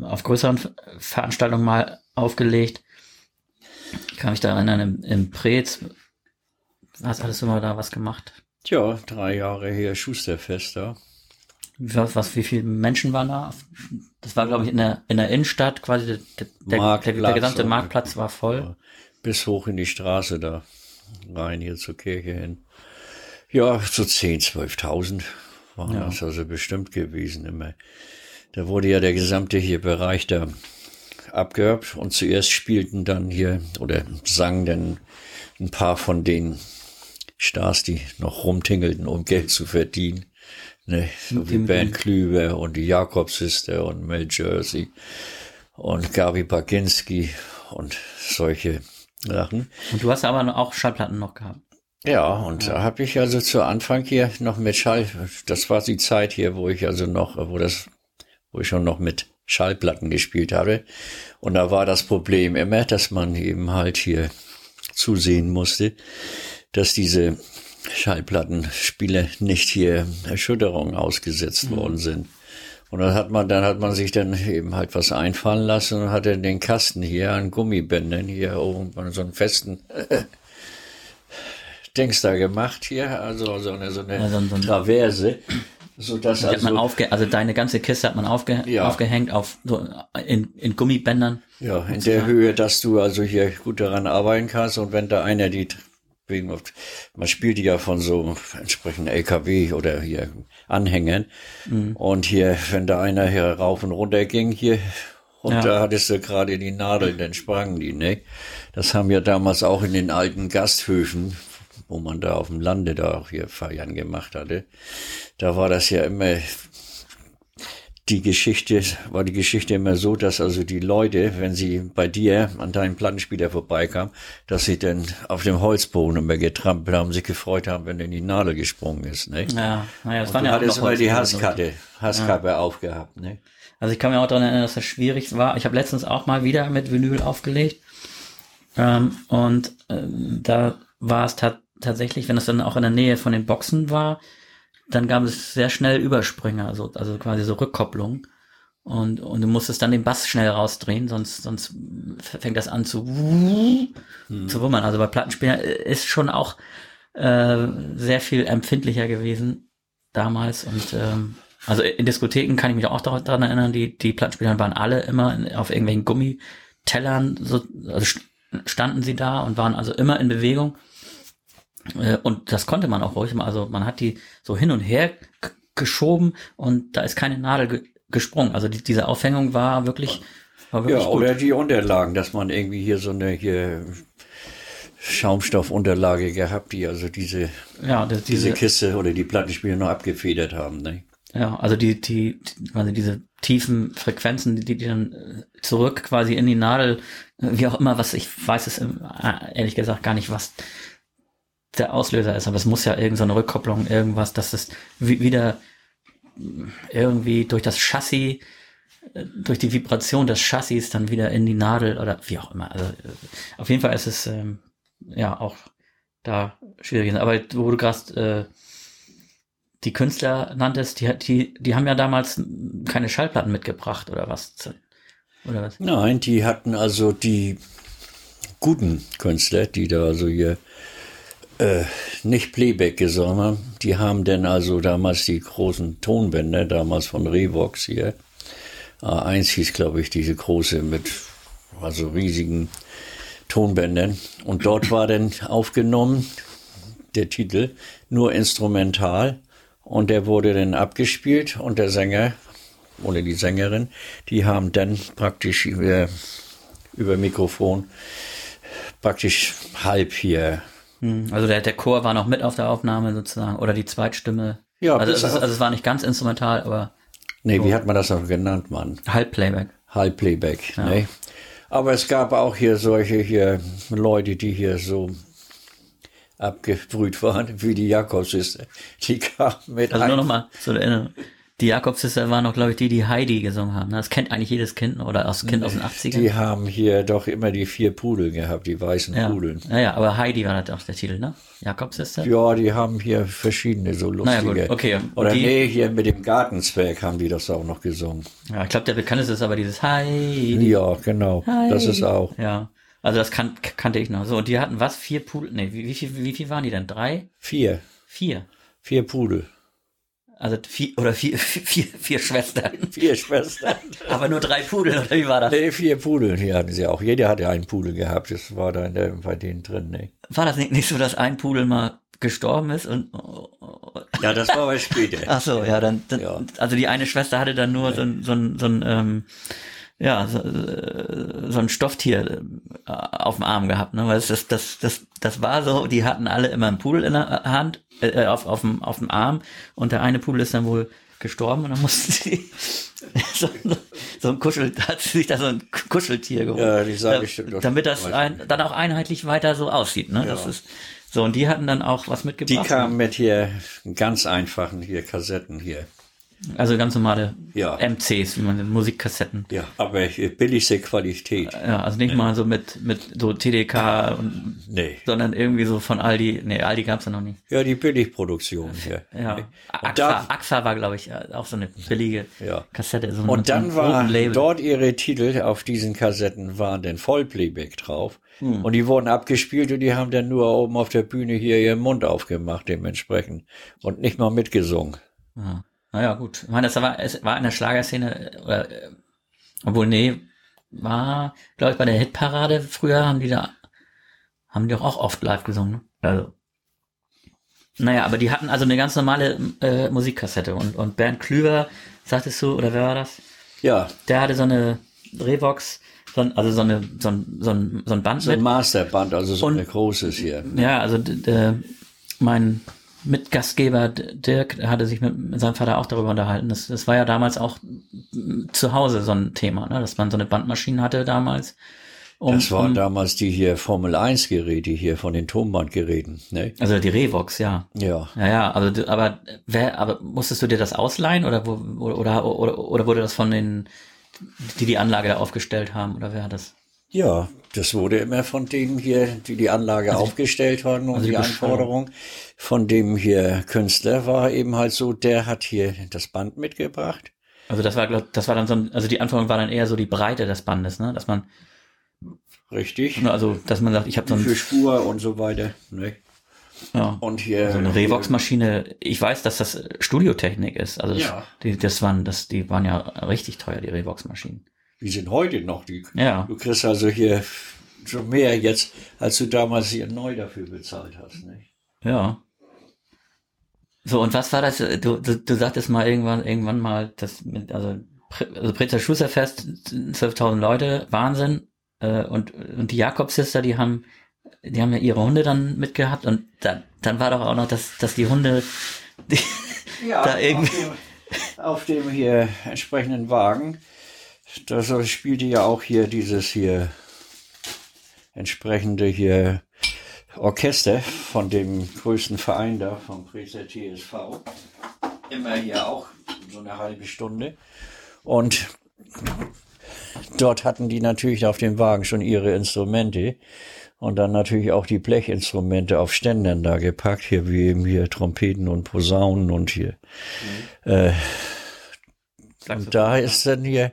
auf größeren Veranstaltungen mal aufgelegt. Ich kann mich da erinnern, im, im Prez hast alles immer da was gemacht. Tja, drei Jahre her Schusterfest da. Was, was, wie viele Menschen waren da? Das war, glaube ich, in der, in der Innenstadt quasi, der, der, der, der gesamte Marktplatz war voll. Bis hoch in die Straße da rein, hier zur Kirche hin. Ja, so 10, 12.000 waren ja. das also bestimmt gewesen immer. Da wurde ja der gesamte hier Bereich da abgehört und zuerst spielten dann hier oder sangen dann ein paar von den Stars, die noch rumtingelten, um Geld zu verdienen. Ne, so wie Ben Klüber und die Jakob-Sister und Mel Jersey und Gabi Baginski und solche Sachen. Und du hast aber auch Schallplatten noch gehabt. Ja, und ja. da habe ich also zu Anfang hier noch mit Schall, das war die Zeit hier, wo ich also noch, wo das, wo ich schon noch mit Schallplatten gespielt habe. Und da war das Problem immer, dass man eben halt hier zusehen musste, dass diese Schallplattenspiele nicht hier Erschütterungen ausgesetzt mhm. worden sind. Und dann hat man, dann hat man sich dann eben halt was einfallen lassen und hat dann den Kasten hier an Gummibändern hier oben so einen festen äh, Dings da gemacht hier, also so eine, so eine ja, so, so Traverse. So dass also, man aufge also deine ganze Kiste hat man aufge ja. aufgehängt auf so in, in Gummibändern. Ja, in der Höhe, dass du also hier gut daran arbeiten kannst und wenn da einer die wegen, man spielt die ja von so entsprechenden LKW oder hier Anhängern. Mhm. Und hier, wenn da einer hier rauf und runter ging, hier, und ja. da hattest du gerade die Nadeln, dann sprangen die, ne? Das haben wir damals auch in den alten Gasthöfen, wo man da auf dem Lande da auch hier Feiern gemacht hatte. Da war das ja immer die Geschichte, war die Geschichte immer so, dass also die Leute, wenn sie bei dir an deinem Plattenspieler vorbeikamen, dass sie dann auf dem Holzboden immer getrampelt haben, sich gefreut haben, wenn in die Nadel gesprungen ist, ne? Ja, naja, das war ja auch noch mal die Hasskarte, Hasskappe ja. aufgehabt, ne? Also ich kann mir auch daran erinnern, dass das schwierig war. Ich habe letztens auch mal wieder mit Vinyl aufgelegt. Ähm, und ähm, da war es tatsächlich, wenn es dann auch in der Nähe von den Boxen war, dann gab es sehr schnell Übersprünge, also, also quasi so Rückkopplung. Und, und du musstest dann den Bass schnell rausdrehen, sonst, sonst fängt das an zu, hm. zu wummern. Also bei Plattenspielern ist schon auch äh, sehr viel empfindlicher gewesen damals. Und ähm, also in Diskotheken kann ich mich auch daran erinnern, die, die Plattenspieler waren alle immer auf irgendwelchen Gummitellern, so, also standen sie da und waren also immer in Bewegung. Äh, und das konnte man auch ruhig mal. Also man hat die so hin und her geschoben und da ist keine Nadel ge gesprungen. Also die, diese Aufhängung war wirklich, war wirklich ja, gut. oder die Unterlagen, dass man irgendwie hier so eine hier Schaumstoffunterlage gehabt, die also diese, ja, das, diese, diese Kiste oder die Plattenspiele noch abgefedert haben. Ne? Ja, also die, die, quasi diese tiefen Frequenzen, die, die dann äh, zurück quasi in die Nadel, äh, wie auch immer, was ich weiß es ehrlich gesagt gar nicht, was der Auslöser ist, aber es muss ja irgendeine so Rückkopplung, irgendwas, dass es wieder irgendwie durch das Chassis, äh, durch die Vibration des Chassis dann wieder in die Nadel oder wie auch immer. Also äh, auf jeden Fall ist es ähm, ja auch da schwierig. Aber wo du gerade äh, die Künstler nanntest, die, die, die haben ja damals keine Schallplatten mitgebracht oder was? Oder was? Nein, die hatten also die guten Künstler, die da also hier äh, nicht Playback gesungen. Die haben denn also damals die großen Tonbänder, damals von Revox hier. A1 hieß, glaube ich, diese große mit also riesigen Tonbändern. Und dort war dann aufgenommen der Titel nur instrumental und der wurde dann abgespielt und der Sänger oder die Sängerin, die haben dann praktisch über, über Mikrofon praktisch halb hier also der, der Chor war noch mit auf der Aufnahme sozusagen oder die Zweitstimme. Ja, also, es, also es war nicht ganz instrumental, aber. Nee, so. wie hat man das noch genannt, Mann? Halbplayback. Halbplayback. Ne? Aber es gab auch hier solche hier Leute, die hier so abgebrüht waren, wie die Jakobsiste. Die kamen mit Also nur ein- noch mal zur Erinnerung. Die Jakobsister waren noch, glaube ich, die, die Heidi gesungen haben. ne? Das kennt eigentlich jedes Kind oder aus Kind aus den 80ern. Die haben hier doch immer die vier Pudel gehabt, die weißen ja. Pudeln. ja, ja, aber Heidi war das auch der Titel, ne? Jakobsister? Ja, die haben hier verschiedene so Naja, lustige. gut, okay. Und Oder die- nee, hier mit dem Gartenzwerg haben die das auch noch gesungen. Ja, ich glaube, der bekannteste ist aber dieses Heidi. Ja, genau. Das ist auch. Ja. Also das kan kannte ich noch. So, und die hatten was? Vier Pudel? Nee, wie, wie, viel, wie viel waren die denn? Drei? Vier. Vier. Vier Pudel. Also vier oder vier, vier, vier Schwestern. Vier Schwestern. Aber nur drei Pudel, oder wie war das? nee, vier Pudel, die hatten sie auch. Jeder hatte einen Pudel gehabt. Das war da in der, bei denen drin. Ne? War das nicht, nicht so, dass ein Pudel mal gestorben ist und Ja, das war aber später. ach so, ja, dann, dann Ja. also die eine Schwester hatte dann nur so ein so ein, so ein ähm, ja, so, äh, so ein Stofftier äh, auf dem Arm gehabt, ne? Weil das, das, das, das, das war so, die hatten alle immer einen Pudel in der Hand, äh, auf, auf, dem, auf dem Arm und der eine Pudel ist dann wohl gestorben und dann mussten sie so, so ein Kuschel, hat sie sich da so ein Kuscheltier geholt. Ja, die sage Da- damit das ein, dann auch einheitlich weiter so aussieht, ne? Das Ja. ist so und die hatten dann auch was Die mitgebracht. kamen mit hier ganz einfachen hier Kassetten hier. Also ganz normale Ja. MCs, wie man nennt, Musikkassetten. Ja, aber hier billigste Qualität. Ja, also nicht mal so mit, mit so TDK und, Nee. sondern irgendwie so von Aldi. Nee, Aldi gab's ja noch nicht. Ja, die Billigproduktion hier. Ja. Und AXA, da, AXA war, glaube ich, ja, auch so eine billige Ja. Kassette. So und dann einem war roten Label. dort ihre Titel auf diesen Kassetten waren dann Vollplayback drauf. Hm. Und die wurden abgespielt und die haben dann nur oben auf der Bühne hier ihren Mund aufgemacht dementsprechend. Und nicht mal mitgesungen. Ja. Naja, gut. Ich meine, das war, es war in der Schlagerszene, äh, oder, äh, obwohl, nee, war, glaube ich, bei der Hitparade früher haben die da, haben die auch oft live gesungen. ne? Also. Naja, aber die hatten also eine ganz normale äh, Musikkassette und, und Bernd Klüver, sagtest du, oder wer war das? Ja, Der hatte so eine Revox, so ein, also so eine, so ein, so ein, so ein Band so ein. Masterband, also so Und- ein großes hier. Ja, also d- mein Mitgastgeber D- Dirk hatte sich mit, mit seinem Vater auch darüber unterhalten. Das, das war ja damals auch mm, zu Hause so ein Thema, ne? dass man so eine Bandmaschine hatte damals. Um, Das waren um, damals die hier Formel 1 Geräte hier von den Tonbandgeräten, ne? also die Revox, ja. Ja. Ja, ja, also aber wer, aber musstest du dir das ausleihen oder wo, oder, oder, oder wurde das von den, die die Anlage da aufgestellt haben oder wer hat das? Ja, das wurde immer von denen hier, die die Anlage aufgestellt haben und also die. Anforderung von dem hier Künstler war eben halt so, der hat hier das Band mitgebracht. Also das war, glaub, das war dann so ein, also die Anforderung war dann eher so die Breite des Bandes, ne? Dass man, Richtig. also dass man sagt, ich habe so Für ein, Spur und so weiter. Ne? ja, Und hier. so eine Revox-Maschine. Ich weiß, dass das Studiotechnik ist. Also das, Ja. die, das waren, das, die waren ja richtig teuer, die Revox-Maschinen. Die sind heute noch die. Ja. Du kriegst also hier schon mehr jetzt, als du damals hier neu dafür bezahlt hast. Ne? Ja. So, und was war das? Du, du, du sagtest mal irgendwann, irgendwann mal, das mit, also, also Brezer Schusterfest, 12.000 Leute, Wahnsinn. Äh, und, und die Jakobsister, die haben, die haben ja ihre Hunde dann mitgehabt und dann, dann war doch auch noch, dass, dass die Hunde, die, Ja, Da irgendwie- auf, dem, auf dem hier entsprechenden Wagen, da so spielte ja auch hier dieses hier entsprechende hier Orchester von dem größten Verein da, vom Preser TSV. Immer hier auch so eine halbe Stunde. Und dort hatten die natürlich auf dem Wagen schon ihre Instrumente. Und dann natürlich auch die Blechinstrumente auf Ständern da gepackt, hier wie eben hier Trompeten und Posaunen und hier. Äh, und da ist dann hier,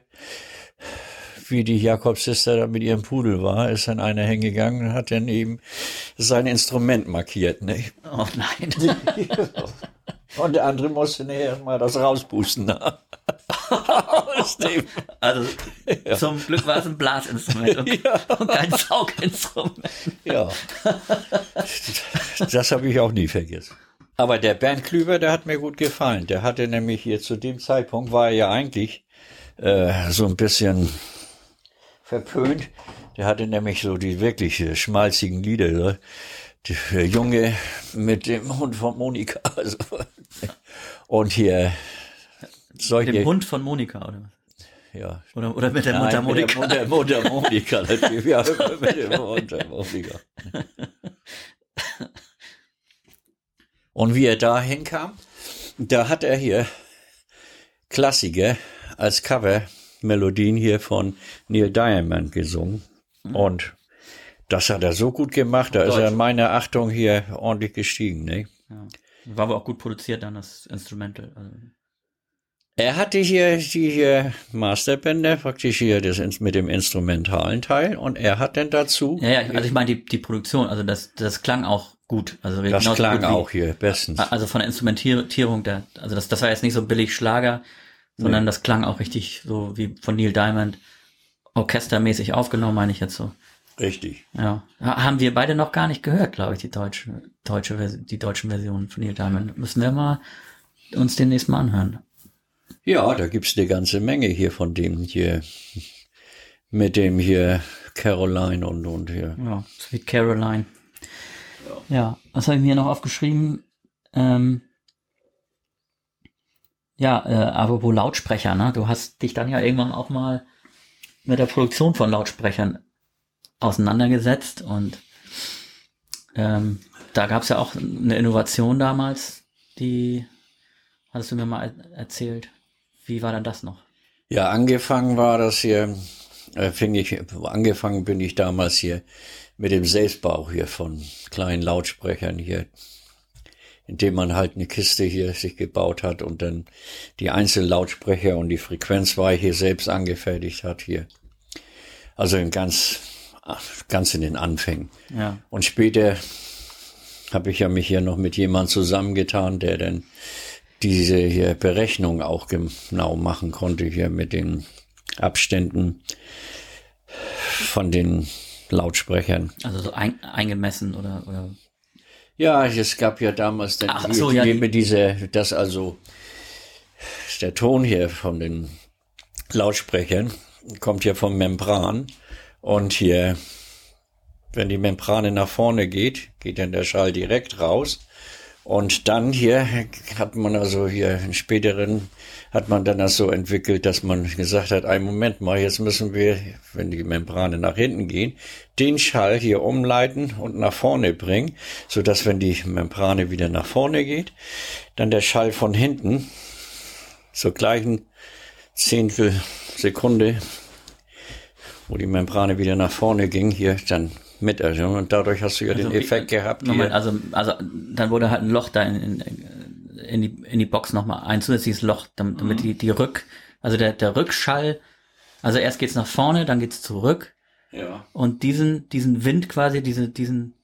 wie die Jakobsister da mit ihrem Pudel war, ist dann einer hingegangen und hat dann eben sein Instrument markiert. Ne? oh nein. Und der andere musste nachher mal das rauspusten. Ne? Also, zum Glück war es ein Blasinstrument und, und kein Sauginstrument. Ja. Das habe ich auch nie vergessen. Aber der Bernd Klüber, der hat mir gut gefallen. Der hatte nämlich hier zu dem Zeitpunkt war er ja eigentlich äh, so ein bisschen verpönt. Der hatte nämlich so die wirklich äh, schmalzigen Lieder. Ne? Der Junge mit dem Hund von Monika. Also. Und hier solche. Dem Hund von Monika, oder was? ja. Oder, oder mit der Mundharmonika. Mit der Mundharmonika, natürlich. Ja, mit der Mundharmonika. Und wie er da hinkam, da hat er hier Klassiker als Cover Melodien hier von Neil Diamond gesungen. Mhm. Und das hat er so gut gemacht, da Deutsch. ist er in meiner Achtung hier ordentlich gestiegen. Ne? Ja. War aber auch gut produziert dann, das Instrumental. Also. Er hatte hier die hier Masterbänder, praktisch hier das mit dem instrumentalen Teil und er hat dann dazu. Ja, ja also ich meine die, die Produktion, also das, das klang auch gut. Also das klang auch hier bestens. Also von der Instrumentierung, der, also das, das war jetzt nicht so billig Schlager, sondern nee. das klang auch richtig so wie von Neil Diamond orchestermäßig aufgenommen, meine ich jetzt so. Richtig. Ja. Haben wir beide noch gar nicht gehört, glaube ich, die deutsche, deutsche, die deutschen Versionen von Neil Diamond. Müssen wir mal uns demnächst mal anhören. Ja, da gibt's eine ganze Menge hier von dem hier, mit dem hier Caroline und, und hier. Ja, Sweet Caroline. Ja, ja was habe ich mir noch aufgeschrieben? Ähm, ja, äh, apropos Lautsprecher, ne? Du hast dich dann ja irgendwann auch mal mit der Produktion von Lautsprechern auseinandergesetzt und ähm, da gab es ja auch eine Innovation damals, die hattest du mir mal erzählt. Wie war dann das noch? Ja, angefangen war das hier, äh, fing ich, angefangen bin ich damals hier mit dem Selbstbau hier von kleinen Lautsprechern hier, indem man halt eine Kiste hier sich gebaut hat und dann die einzelnen Lautsprecher und die Frequenzweiche selbst angefertigt hat hier. Also in ganz, ganz in den Anfängen. Ja. Und später habe ich ja mich hier noch mit jemandem zusammengetan, der dann diese hier Berechnung auch genau machen konnte hier mit den Abständen von den Lautsprechern. Also so ein, eingemessen oder, oder? Ja, es gab ja damals dann Ach, so, ja, die, diese, das also der Ton hier von den Lautsprechern kommt ja vom Membran und hier, wenn die Membrane nach vorne geht, geht dann der Schall direkt raus und dann hier hat man also hier in späteren hat man dann das so entwickelt, dass man gesagt hat, ein Moment mal, jetzt müssen wir, wenn die Membrane nach hinten gehen, den Schall hier umleiten und nach vorne bringen, so dass wenn die Membrane wieder nach vorne geht, dann der Schall von hinten zur gleichen Zehntel Sekunde, wo die Membrane wieder nach vorne ging, hier dann mit also, und dadurch hast du ja also den Effekt gehabt. Moment, also, also dann wurde halt ein Loch da in, in, in die, in die Box nochmal, ein zusätzliches Loch, damit, damit mhm. die, die Rück, also der, der Rückschall, also erst geht's nach vorne, dann geht's zurück. Ja. Und diesen, diesen Wind quasi, diese, diesen,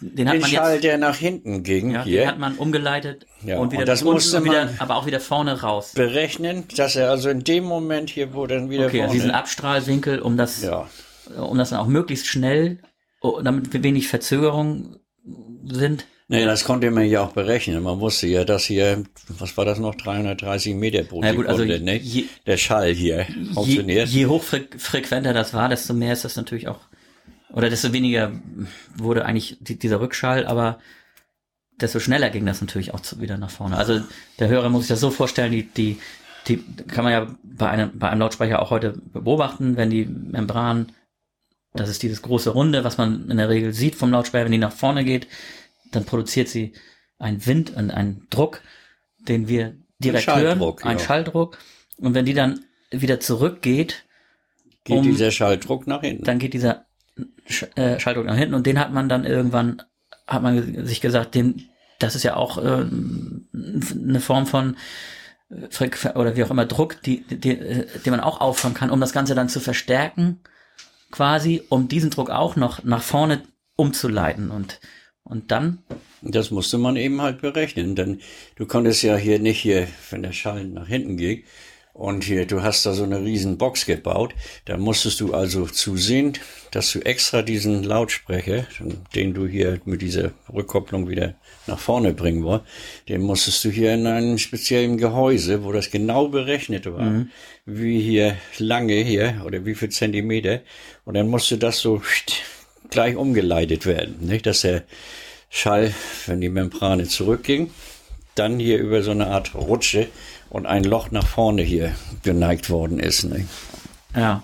den hat den man Schall, jetzt, der nach hinten ging, ja, hier. Den hat man umgeleitet ja, und wieder und das musste man wieder, aber auch wieder vorne raus. Berechnen, dass er also in dem Moment hier, wo dann wieder okay, vorne. diesen Abstrahlwinkel, um das, ja. um das dann auch möglichst schnell Oh, damit wir wenig Verzögerung sind? Nee, das konnte man ja auch berechnen. Man wusste ja, dass hier, was war das noch, 330 Meter pro Sekunde, gut, also ne? je, der Schall hier funktioniert. Je, je hochfrequenter das war, desto mehr ist das natürlich auch, oder desto weniger wurde eigentlich dieser Rückschall, aber desto schneller ging das natürlich auch wieder nach vorne. Also der Hörer muss sich das so vorstellen, die, die, die kann man ja bei einem, bei einem Lautsprecher auch heute beobachten, wenn die Membran das ist dieses große Runde, was man in der Regel sieht vom Lautsprecher, wenn die nach vorne geht, dann produziert sie einen Wind, einen, einen Druck, den wir direkt ein hören, einen ja. Schalldruck. Und wenn die dann wieder zurückgeht, geht um, dieser Schalldruck nach hinten. Dann geht dieser äh, Schalldruck nach hinten und den hat man dann irgendwann, hat man sich gesagt, den, das ist ja auch äh, eine Form von Frequ oder wie auch immer Druck, die, die, die, äh, den man auch auffangen kann, um das Ganze dann zu verstärken quasi, um diesen Druck auch noch nach vorne umzuleiten und und dann? Das musste man eben halt berechnen, denn du konntest ja hier nicht hier, wenn der Schall nach hinten geht, und hier, du hast da so eine riesen Box gebaut. Da musstest du also zusehen, dass du extra diesen Lautsprecher, den du hier mit dieser Rückkopplung wieder nach vorne bringen wolltest, den musstest du hier in einem speziellen Gehäuse, wo das genau berechnet war, mhm. wie hier lange hier oder wie viel Zentimeter. Und dann musste das so gleich umgeleitet werden, nicht? Dass der Schall, wenn die Membrane zurückging, dann hier über so eine Art Rutsche und ein Loch nach vorne hier geneigt worden ist. Ne? Ja.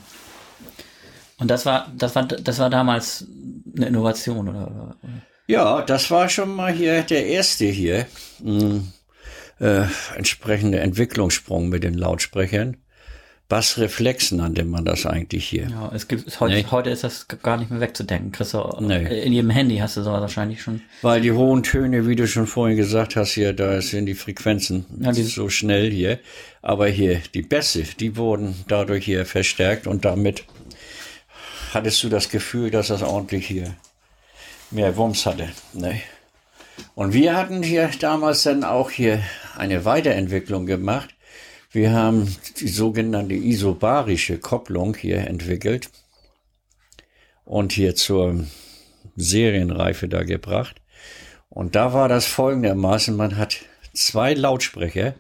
Und das war, das war, das war damals eine Innovation, oder? Ja, das war schon mal hier der erste hier. Hm, äh, entsprechende Entwicklungssprung mit den Lautsprechern. Bassreflex nannte man das eigentlich hier. Ja, es gibt heute, nee. heute ist das gar nicht mehr wegzudenken. Chris, nee. in jedem Handy hast du sowas wahrscheinlich schon. Weil die hohen Töne, wie du schon vorhin gesagt hast, hier, da sind die Frequenzen ja, die so schnell hier. Aber hier, die Bässe, die wurden dadurch hier verstärkt und damit hattest du das Gefühl, dass das ordentlich hier mehr Wumms hatte. Ne? Und wir hatten hier damals dann auch hier eine Weiterentwicklung gemacht wir haben die sogenannte isobarische Kopplung hier entwickelt und hier zur Serienreife da gebracht. Und da war das folgendermaßen, man hat zwei Lautsprecher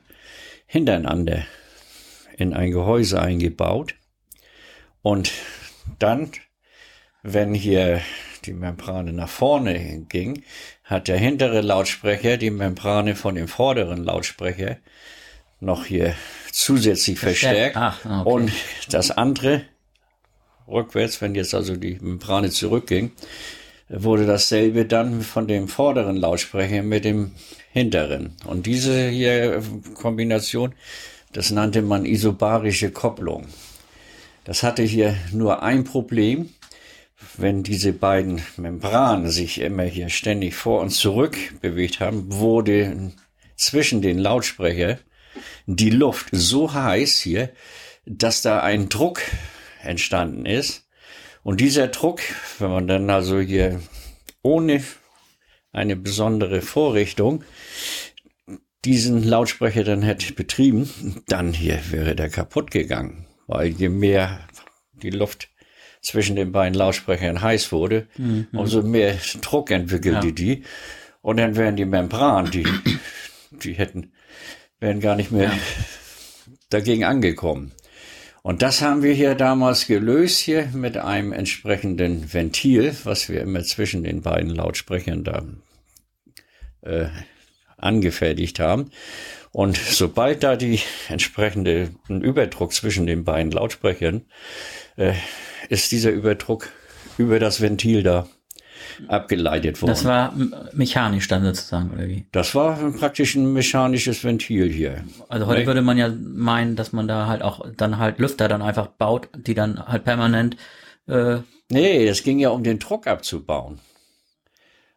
hintereinander in ein Gehäuse eingebaut und dann, wenn hier die Membrane nach vorne ging, hat der hintere Lautsprecher die Membrane von dem vorderen Lautsprecher noch hier zusätzlich verstärkt. verstärkt. Ah, okay. Und das andere, rückwärts, wenn jetzt also die Membrane zurückging, wurde dasselbe dann von dem vorderen Lautsprecher mit dem hinteren. Und diese hier Kombination, das nannte man isobarische Kopplung. Das hatte hier nur ein Problem. Wenn diese beiden Membranen sich immer hier ständig vor und zurück bewegt haben, wurde zwischen den Lautsprecher die Luft so heiß hier, dass da ein Druck entstanden ist. Und dieser Druck, wenn man dann also hier ohne eine besondere Vorrichtung diesen Lautsprecher dann hätte betrieben, dann hier wäre der kaputt gegangen. Weil je mehr die Luft zwischen den beiden Lautsprechern heiß wurde, mhm. umso mehr Druck entwickelte ja. die. Und dann wären die Membranen, die, die hätten wären gar nicht mehr ja. dagegen angekommen. Und das haben wir hier damals gelöst hier mit einem entsprechenden Ventil, was wir immer zwischen den beiden Lautsprechern da äh, angefertigt haben. Und sobald da die entsprechende Überdruck zwischen den beiden Lautsprechern, äh, ist dieser Überdruck über das Ventil da abgeleitet worden. Das war mechanisch dann sozusagen, oder wie? Das war praktisch ein mechanisches Ventil hier. Also heute nee. würde man ja meinen, dass man da halt auch dann halt Lüfter dann einfach baut, die dann halt permanent. Äh nee, es ging ja um den Druck abzubauen.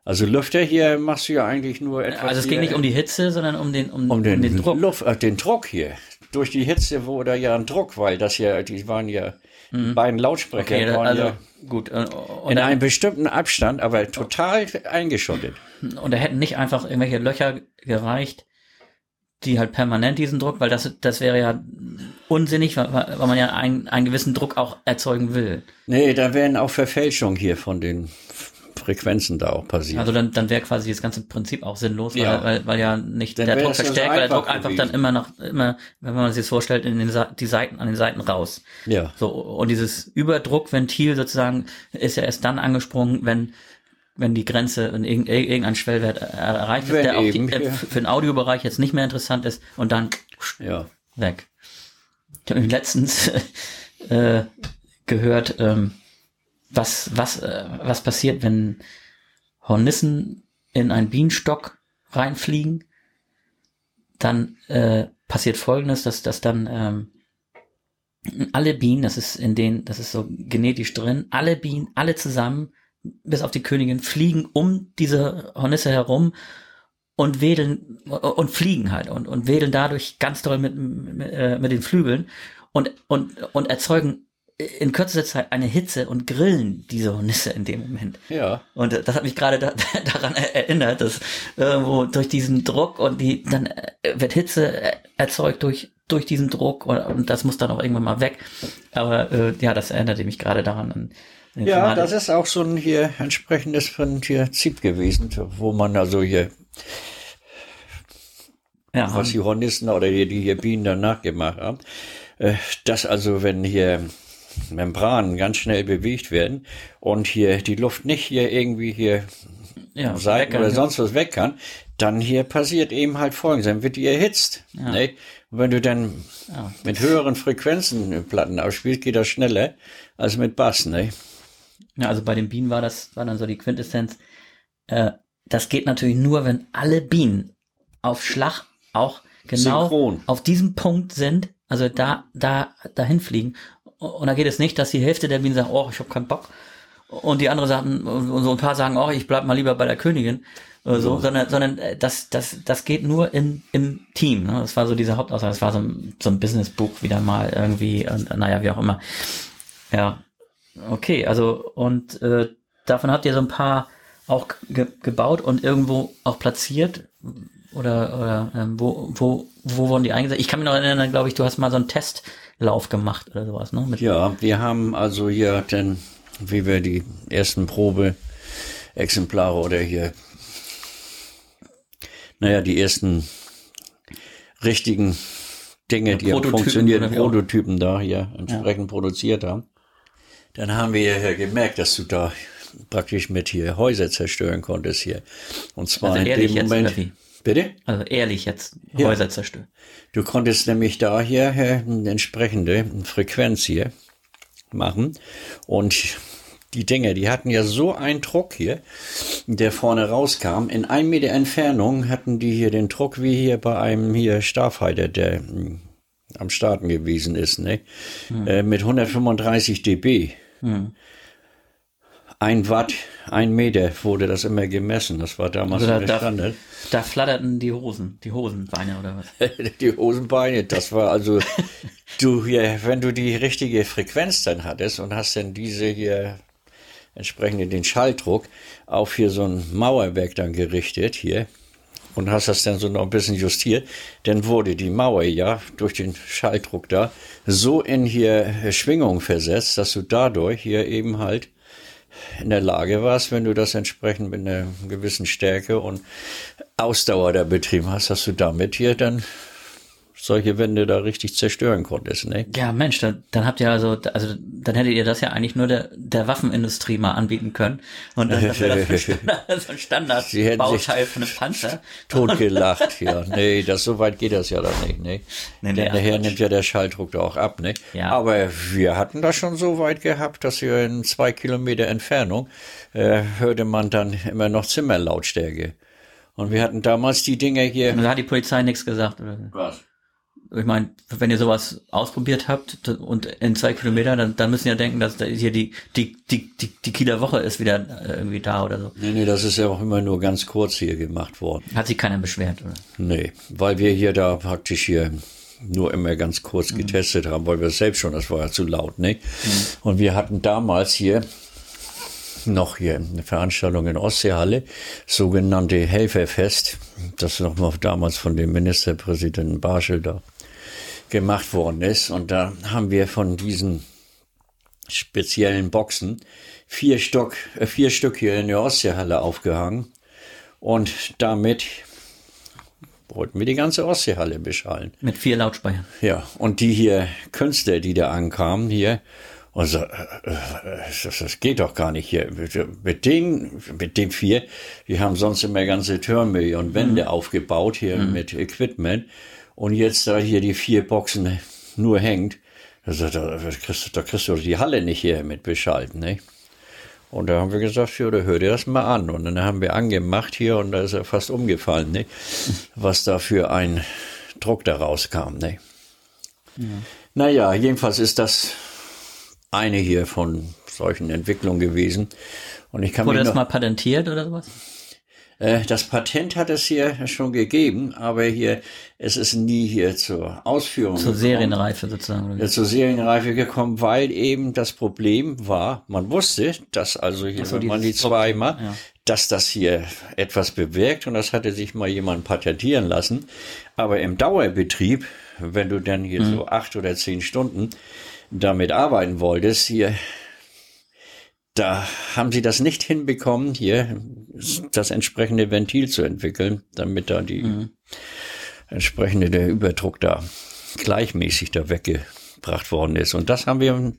Also Lüfter hier machst du ja eigentlich nur etwas. Also es ging nicht um die Hitze, sondern um den, um, um den, um den Druck. Luft, äh, den Druck hier. Durch die Hitze wurde ja ein Druck, weil das ja, die waren ja Mhm. beiden Lautsprecher okay, waren also, ja gut. Äh, in einem bestimmten Abstand, aber total eingeschottet. Und da hätten nicht einfach irgendwelche Löcher gereicht, die halt permanent diesen Druck, weil das, das wäre ja unsinnig, weil, weil man ja einen, einen gewissen Druck auch erzeugen will. Nee, da wären auch Verfälschungen hier von den Frequenzen da auch passieren. Also dann, dann wäre quasi das ganze Prinzip auch sinnlos, weil, ja. weil, weil ja nicht dann der Druck verstärkt, weil der Druck einfach gewesen. dann immer noch, immer, wenn man sich das vorstellt, in den die Seiten, an den Seiten raus. Ja. So, und dieses Überdruckventil sozusagen ist ja erst dann angesprungen, wenn wenn die Grenze in irgendein Schwellwert erreicht wird, der auch die, ja. für den Audiobereich jetzt nicht mehr interessant ist und dann ja. weg. Ich habe letztens äh, gehört, ähm, was, was, äh, was passiert, wenn Hornissen in einen Bienenstock reinfliegen, dann äh, passiert folgendes, dass, dass dann ähm, alle Bienen, das ist in denen, das ist so genetisch drin, alle Bienen, alle zusammen, bis auf die Königin, fliegen um diese Hornisse herum und wedeln und fliegen halt und, und wedeln dadurch ganz doll mit, mit, äh, mit den Flügeln und, und, und erzeugen in kürzester Zeit eine Hitze und grillen diese Hornisse in dem Moment. Ja. Und das hat mich gerade da, daran erinnert, dass irgendwo durch diesen Druck und die dann äh, wird Hitze erzeugt durch durch diesen Druck und, und das muss dann auch irgendwann mal weg. Aber äh, ja, das erinnerte mich gerade daran. An, ja, Finale. das ist auch so ein hier entsprechendes Prinzip gewesen, wo man also hier ja, was die Hornissen oder hier, die hier Bienen danach gemacht haben, äh, dass also wenn hier Membranen ganz schnell bewegt werden und hier die Luft nicht hier irgendwie hier Ja, Seiten weg oder kann, sonst was weg kann, dann hier passiert eben halt folgendes, dann wird die erhitzt. Ja. Ne? Und wenn du dann Ja. mit höheren Frequenzen Platten ausspielst, geht das schneller als mit Bass. Ne? Ja, also bei den Bienen war das, war dann so die Quintessenz. Äh, das geht natürlich nur, wenn alle Bienen auf Schlag auch genau Synchron. auf diesem Punkt sind, also da, da, dahin fliegen. Und da geht es nicht, dass die Hälfte der Bienen sagt, oh, ich habe keinen Bock. Und die andere sagen, und so ein paar sagen, oh, ich bleib mal lieber bei der Königin. Oder so, sondern, sondern äh, das, das, das geht nur in, im Team. Ne? Das war so diese Hauptaussage. Das war so ein, so ein Businessbuch wieder mal irgendwie, und, naja, wie auch immer. Ja, okay, also und äh, davon habt ihr so ein paar auch ge gebaut und irgendwo auch platziert oder oder ähm, wo wo wo wurden die eingesetzt? Ich kann mich noch erinnern, glaube ich, du hast mal so einen Testlauf gemacht oder sowas, ne? Mit, Ja, wir haben also hier dann, wie wir die ersten Probeexemplare oder hier, naja, die ersten richtigen Dinge, die haben Prototypen da hier entsprechend produziert haben. Dann haben wir ja gemerkt, dass du da praktisch mit hier Häuser zerstören konntest hier. Und zwar Also in dem jetzt, Moment. wie? Bitte? Also ehrlich jetzt Ja. Häuser zerstören. Du konntest nämlich da hier äh, eine entsprechende Frequenz hier machen. Und die Dinger, die hatten ja so einen Druck hier, der vorne rauskam. In ein Meter Entfernung hatten die hier den Druck wie hier bei einem hier Starfighter, der mh, am Starten gewesen ist, ne? Äh, mit 135 dB. Ein Watt, ein Meter wurde das immer gemessen. Das war damals Also da, der da, Standard. da flatterten die Hosen, die Hosenbeine oder was? die Hosenbeine, das war also, du hier, wenn du die richtige Frequenz dann hattest und hast dann diese hier entsprechend den Schalldruck auf hier so ein Mauerwerk dann gerichtet hier und hast das dann so noch ein bisschen justiert, dann wurde die Mauer ja durch den Schalldruck da so in hier Schwingung versetzt, dass du dadurch hier eben halt in der Lage warst, wenn du das entsprechend mit einer gewissen Stärke und Ausdauer da betrieben hast, dass du damit hier dann solche Wände da richtig zerstören konntest, ne? Ja, Mensch, dann, dann habt ihr also, also dann hättet ihr das ja eigentlich nur der, der Waffenindustrie mal anbieten können. Und dann das wäre das so ein Standard, so ein Standard Sie hätten sich- Bauteil von einem Panzer. Totgelacht, ja. Nee, das, so weit geht das ja dann nicht, ne? Nee, nee, Denn ach, nachher nimmt ja der Schalldruck da auch ab, ne? Ja. Aber wir hatten das schon so weit gehabt, dass wir in zwei Kilometer Entfernung äh, hörte man dann immer noch Zimmerlautstärke. Und wir hatten damals die Dinger hier. Und da hat die Polizei nichts gesagt. Oder? Was? Ich meine, wenn ihr sowas ausprobiert habt und in zwei Kilometer, dann, dann müssen ja denken, dass da hier die, die, die, die, die Kieler Woche ist wieder äh, irgendwie da oder so. Nee, nee, das ist ja auch immer nur ganz kurz hier gemacht worden. Hat sich keiner beschwert, oder? Nee, weil wir hier da praktisch hier nur immer ganz kurz Mhm. getestet haben, weil wir es selbst schon, das war ja zu laut, ne? Und wir hatten damals hier noch hier eine Veranstaltung in Ostseehalle, sogenannte Helferfest, das nochmal damals von dem Ministerpräsidenten Barschel da gemacht worden ist. Und da haben wir von diesen speziellen Boxen vier Stück, äh, vier Stück hier in der Ostseehalle aufgehangen. Und damit wollten wir die ganze Ostseehalle beschallen. Mit vier Lautsprechern. Ja, und die hier Künstler, die da ankamen hier, und so, äh, äh, das, das geht doch gar nicht hier. Mit, den, mit den vier, die haben sonst immer ganze Türme und Wände aufgebaut hier mit Equipment. Und jetzt da hier die vier Boxen nur hängt, da, da, kriegst, du- da kriegst du die Halle nicht hier mit beschalten, ne? Und da haben wir gesagt, ja, da hör dir das mal an. Und dann haben wir angemacht hier und da ist er fast umgefallen, ne? Was da für ein Druck da rauskam, ne? Naja, jedenfalls ist das eine hier von solchen Entwicklungen gewesen. Und ich kann Wurde das noch, mal patentiert oder sowas? Äh, das Patent hat es hier schon gegeben, aber hier, es ist nie hier zur Ausführung Zur gekommen. Serienreife sozusagen. Oder? Zur Serienreife gekommen, weil eben das Problem war, man wusste, dass also hier, so, wenn man die zweimal, ja. dass das hier etwas bewirkt und das hatte sich mal jemand patentieren lassen. Aber im Dauerbetrieb, wenn du dann hier so acht oder zehn Stunden damit arbeiten wolltest, hier, da haben sie das nicht hinbekommen, hier das entsprechende Ventil zu entwickeln, damit da die entsprechende der Überdruck da gleichmäßig da weggebracht worden ist. Und das haben wir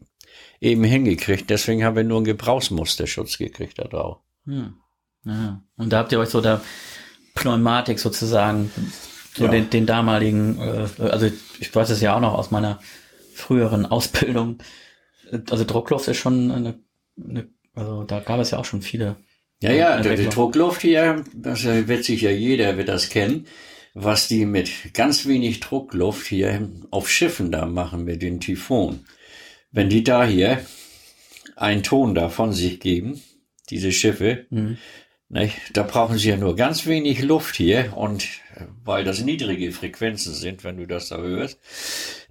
eben hingekriegt. Deswegen haben wir nur einen Gebrauchsmusterschutz gekriegt da drauf. Hm. Ja. Und da habt ihr euch so der Pneumatik sozusagen, so ja. den, den damaligen, äh, also ich weiß es ja auch noch aus meiner früheren Ausbildung. Also Druckluft ist schon eine, eine also da gab es ja auch schon viele. Ja, ja, die, die Druckluft hier, das wird sicher jeder wird das kennen, was die mit ganz wenig Druckluft hier auf Schiffen da machen mit den Typhon. Wenn die da hier einen Ton da von sich geben, diese Schiffe, mhm. Nicht? Da brauchen sie ja nur ganz wenig Luft hier und äh, weil das niedrige Frequenzen sind, wenn du das da hörst,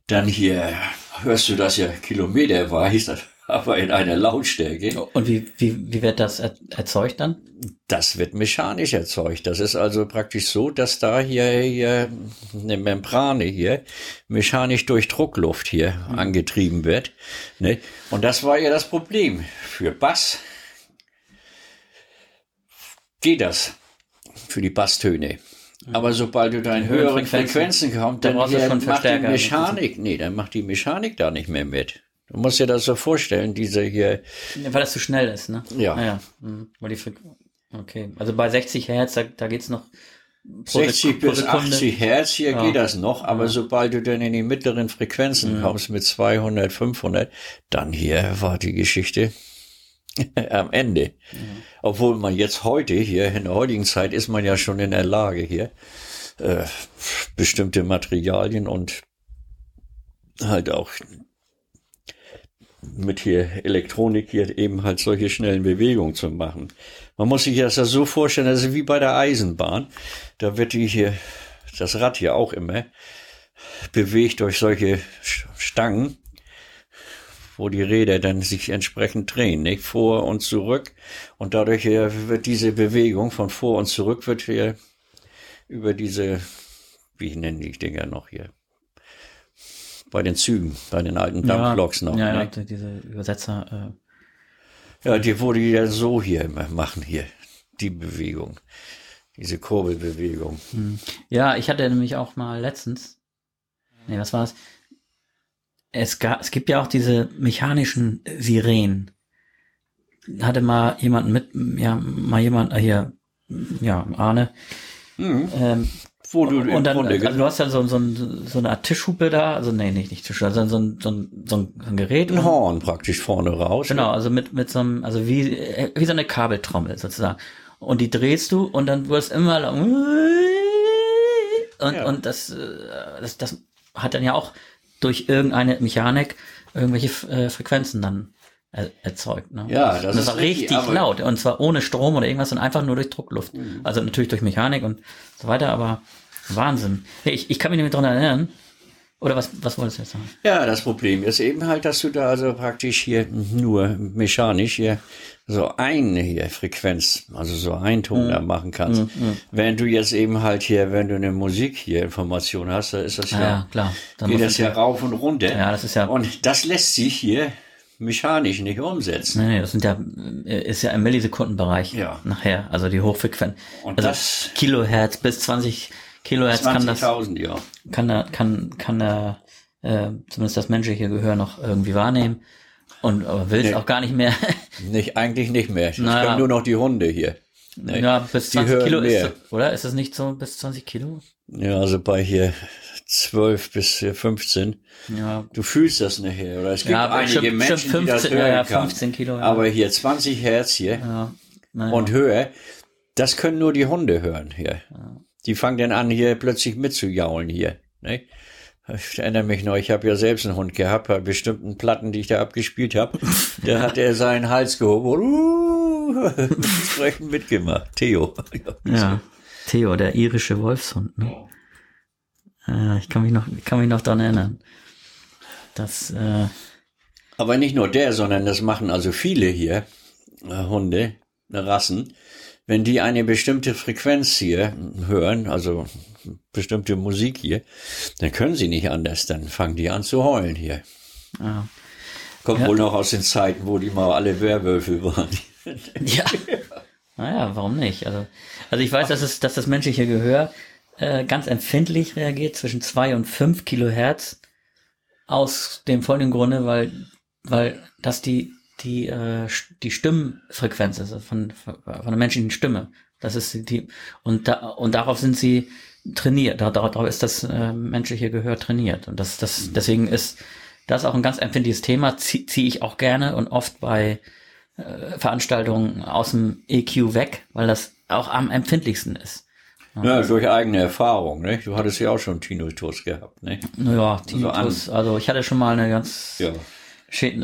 dann hier hörst du das ja kilometerweise, aber in einer Lautstärke. Und wie, wie, wie wird das erzeugt dann? Das wird mechanisch erzeugt. Das ist also praktisch so, dass da hier, hier eine Membrane hier mechanisch durch Druckluft hier mhm. angetrieben wird. Ne? Und das war ja das Problem. Für Bass geht das für die Basstöne. Aber sobald du da in höheren Frequenzen, Frequenzen kommst, dann, dann macht die Mechanik, nee, dann macht die Mechanik da nicht mehr mit. Du musst dir das so vorstellen, diese hier. Ja, weil das zu schnell ist, ne? Ja. Ah, ja. Mhm. Okay. Also bei 60 Hertz, da, da geht's noch. 60 bis 80 Hertz, hier ja. geht das noch, aber ja. sobald du dann in die mittleren Frequenzen mhm. kommst mit 200, 500, dann hier war die Geschichte am Ende. Mhm. Obwohl man jetzt heute hier, in der heutigen Zeit, ist man ja schon in der Lage hier, äh, bestimmte Materialien und halt auch mit hier Elektronik hier eben halt solche schnellen Bewegungen zu machen. Man muss sich das ja so vorstellen, also wie bei der Eisenbahn. Da wird die hier, das Rad hier auch immer bewegt durch solche Stangen wo die Räder dann sich entsprechend drehen, nicht? Vor und zurück. Und dadurch wird diese Bewegung von vor und zurück wird hier über diese, wie nennen die Dinger noch hier? Bei den Zügen, bei den alten Dampfloks noch. Ja, ne? ja, diese Übersetzer. Äh. Ja, die wurde ja so hier immer machen, hier, die Bewegung. Diese Kurbelbewegung. Hm. Ja, ich hatte nämlich auch mal letztens, nee, was war es? es, gab, es gibt ja auch diese mechanischen Sirenen. Hatte mal jemand mit, ja, mal jemand äh, hier, ja, Arne. Mhm. Ähm, wo du und dann, also du hast dann so, so, so eine Art Tischhupe da, also nee, nicht, nicht Tischhupe, sondern so ein, so ein, so ein Gerät. Ein Horn praktisch vorne raus. Genau, also mit, mit so einem, also wie, wie so eine Kabeltrommel sozusagen. Und die drehst du und dann wirst immer und, ja. und das, äh, das, das hat dann ja auch durch irgendeine Mechanik irgendwelche äh, Frequenzen dann erzeugt. Ne? Ja, das, und das ist richtig, richtig laut. Und zwar ohne Strom oder irgendwas, sondern einfach nur durch Druckluft. Mhm. Also natürlich durch Mechanik und so weiter, aber Wahnsinn. Ich, ich kann mich nicht mehr daran erinnern. Oder was, was wolltest du jetzt sagen? Ja, das Problem ist eben halt, dass du da also praktisch hier nur mechanisch hier so eine hier Frequenz, also so ein Ton mhm. da machen kannst. Mhm, mhm. Wenn du jetzt eben halt hier, wenn du eine Musik hier Information hast, dann ist das ja, ja klar. Dann geht das ja rauf und runter. Ja, das ist ja. Und das lässt sich hier mechanisch nicht umsetzen. Nee, nee, das sind ja, ist ja im Millisekundenbereich ja. nachher, also die Hochfrequenz. Und also das Kilohertz bis 20 Kilohertz kann das, ja. kann er, kann, kann er, äh, zumindest das menschliche Gehör noch irgendwie wahrnehmen. Und aber will es nee. auch gar nicht mehr. nicht, eigentlich nicht mehr. Ich naja. können nur noch die Hunde hier. Nee. Ja, bis 20 Kilo ist, oder? Ist das nicht so bis 20 Kilo? Ja, also bei hier 12 bis 15. Ja. Du fühlst das nachher, oder? Es gibt ja, einige schon, Menschen, schon 15, die das hören ja, 15 Kilo, ja. Aber hier 20 Hertz hier ja. Und höher, das können nur die Hunde hören hier. Ja. Die fangen dann an, hier plötzlich mitzujaulen hier. Ne? Ich erinnere mich noch, ich habe ja selbst einen Hund gehabt, bei bestimmten Platten, die ich da abgespielt habe. da hat er seinen Hals gehoben und uh, entsprechend mitgemacht. Theo. ja, Theo, der irische Wolfshund. Ne? Äh, ich kann mich noch, kann mich noch daran erinnern. Das, äh, Aber nicht nur der, sondern das machen also viele hier, äh, Hunde, Rassen. Wenn die eine bestimmte Frequenz hier hören, also bestimmte Musik hier, dann können sie nicht anders, dann fangen die an zu heulen hier. Ja. Kommt ja. wohl noch aus den Zeiten, wo die mal alle Werwölfe waren. ja. Naja, warum nicht? Also, also ich weiß, dass, es, dass das menschliche Gehör äh, ganz empfindlich reagiert zwischen zwei und fünf Kilohertz aus dem folgenden Grunde, weil, weil das die die, äh, die Stimmfrequenz ist von, von der menschlichen Stimme. Das ist die, und da, und darauf sind sie trainiert. Darauf ist das äh, menschliche Gehör trainiert. Und das, das, deswegen ist das auch ein ganz empfindliches Thema, ziehe zieh ich auch gerne und oft bei äh, Veranstaltungen aus dem EQ weg, weil das auch am empfindlichsten ist. Ja, durch eigene Erfahrung, ne? Du hattest ja auch schon Tinnitus gehabt, ne? Naja, Tinnitus, also, also ich hatte schon mal eine ganz ja. Schäden,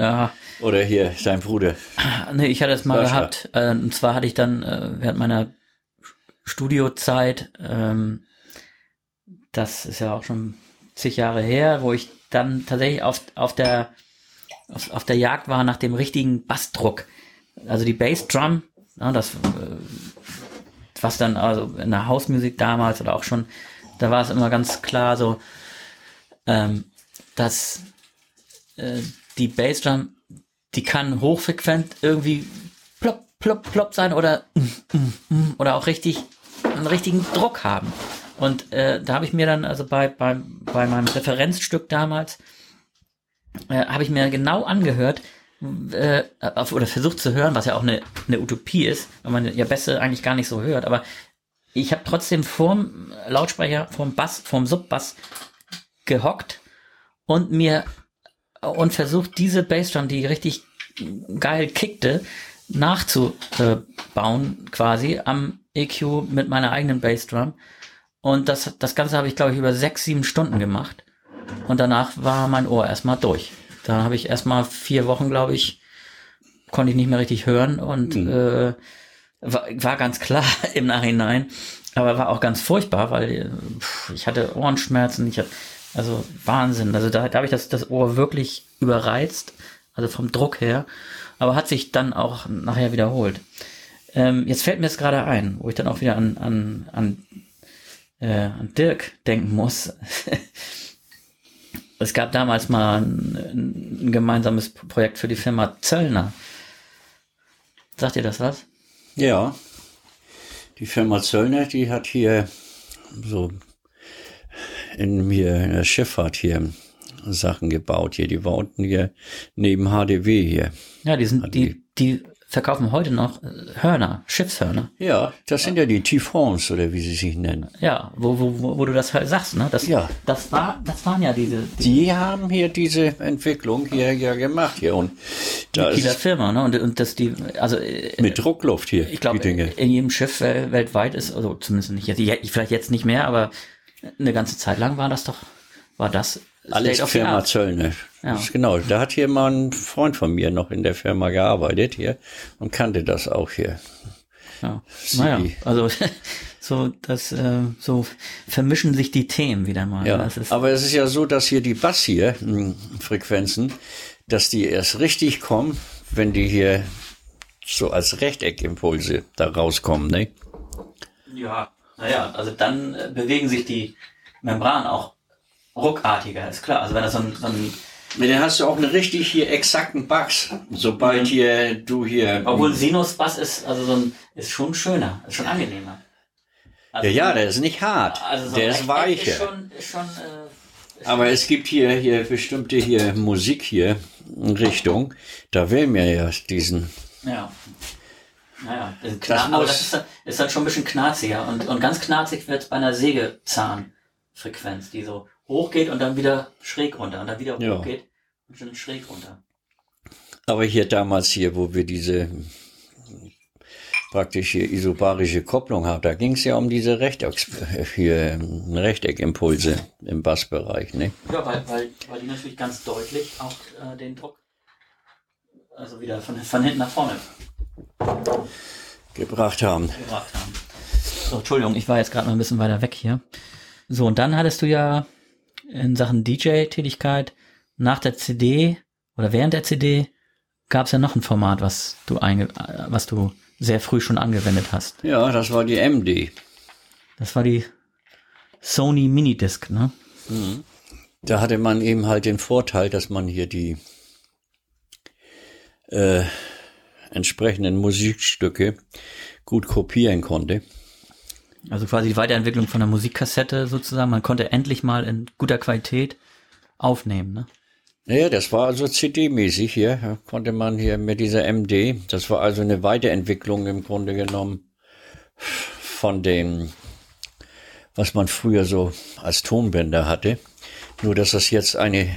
Oder hier, sein Bruder. Nee, ich hatte es mal Sascha. gehabt. Äh, und zwar hatte ich dann äh, während meiner Studiozeit, ähm, das ist ja auch schon zig Jahre her, wo ich dann tatsächlich auf, auf der auf, auf der Jagd war nach dem richtigen Bassdruck. Also die Bassdrum, ja, das äh, was dann also in der Hausmusik damals oder auch schon, da war es immer ganz klar so, ähm, dass äh, die Bassdrum, die kann hochfrequent irgendwie plopp, plopp, plopp sein oder mm, mm, mm, oder auch richtig einen richtigen Druck haben. Und äh, da habe ich mir dann also bei, bei, bei meinem Referenzstück damals äh, habe ich mir genau angehört, äh, oder versucht zu hören, was ja auch eine, eine Utopie ist, weil man ja Bässe eigentlich gar nicht so hört, aber ich habe trotzdem vorm Lautsprecher, vorm Bass, vorm Subbass gehockt und mir und versucht diese Bassdrum, die richtig geil kickte, nachzubauen quasi am EQ mit meiner eigenen Bassdrum. Und das, das Ganze habe ich, glaube ich, über sechs, sieben Stunden gemacht. Und danach war mein Ohr erstmal durch. Da habe ich erstmal vier Wochen, glaube ich, konnte ich nicht mehr richtig hören und mhm. äh, war, war ganz klar im Nachhinein, aber war auch ganz furchtbar, weil pff, ich hatte Ohrenschmerzen, ich hatte, also Wahnsinn. Also da, da habe ich das, das Ohr wirklich überreizt, also vom Druck her, aber hat sich dann auch nachher wiederholt. Ähm, jetzt fällt mir es gerade ein, wo ich dann auch wieder an, an, an, äh, an Dirk denken muss. Es gab damals mal ein, ein gemeinsames Projekt für die Firma Zöllner. Sagt ihr das was? Ja. Die Firma Zöllner, die hat hier so in mir in der Schifffahrt hier Sachen gebaut hier. Die war unten hier neben HDW hier. Ja, die sind, die, die verkaufen heute noch Hörner, Schiffshörner. Ja, das sind ja die Typhons oder wie sie sich nennen. Ja, wo, wo, wo du das halt sagst, ne? Das, ja. Das war, das waren ja diese. Die, die haben hier diese Entwicklung hier ja gemacht hier und da mit dieser Firma, ne? Und, und das die, also äh, mit Druckluft hier. Ich glaube, in jedem Schiff weltweit ist, also zumindest nicht jetzt, vielleicht jetzt nicht mehr, aber eine ganze Zeit lang war das doch, war das alles Firma Zöllner. Ja. Genau, da hat hier mal ein Freund von mir noch in der Firma gearbeitet hier und kannte das auch hier. Ja. Naja, also so das äh, so vermischen sich die Themen wieder mal. Ja, aber es ist ja so, dass hier die Bass hier hm, Frequenzen, dass die erst richtig kommen, wenn die hier so als Rechteckimpulse da rauskommen, ne? Ja, naja, also dann äh, bewegen sich die Membranen auch ruckartiger, ist klar. Also wenn das so ein, so ein dann hast du auch einen richtig hier exakten Bass. Sobald hier du hier. Obwohl Sinus-Bass ist, also so ein, ist schon schöner, ist schon angenehmer. Also ja, ja, der ist nicht hart. Also so der ist weicher. Ist schon, ist schon, äh, ist Aber es gibt hier, hier bestimmte hier Musik hier in Richtung. Da wählen wir ja diesen. Ja. Naja, das, das aber das ist, ist halt schon ein bisschen knarziger. Und, und ganz knarzig wird es bei einer Sägezahnfrequenz, die so hochgeht und dann wieder schräg runter und dann wieder ja. hochgeht und dann schräg runter. Aber hier damals hier, wo wir diese praktisch hier isobarische Kopplung haben, da ging es ja um diese Rechteck, hier, Rechteckimpulse im Bassbereich, ne? Ja, weil, weil, weil die natürlich ganz deutlich auch äh, den Druck, also wieder von, von hinten nach vorne gebracht haben. Gebracht haben. So, Entschuldigung, ich war jetzt gerade noch ein bisschen weiter weg hier. So, und dann hattest du ja in Sachen DJ-Tätigkeit nach der CD oder während der CD gab es ja noch ein Format, was du einge was du sehr früh schon angewendet hast. Ja, das war die MD. Das war die Sony Minidisc, ne? Mhm. Da hatte man eben halt den Vorteil, dass man hier die äh, entsprechenden Musikstücke gut kopieren konnte. Also quasi die Weiterentwicklung von der Musikkassette sozusagen. Man konnte endlich mal in guter Qualität aufnehmen, ne? Naja, das war also CD-mäßig hier, konnte man hier mit dieser MD, das war also eine Weiterentwicklung im Grunde genommen von dem, was man früher so als Tonbänder hatte. Nur, dass das jetzt eine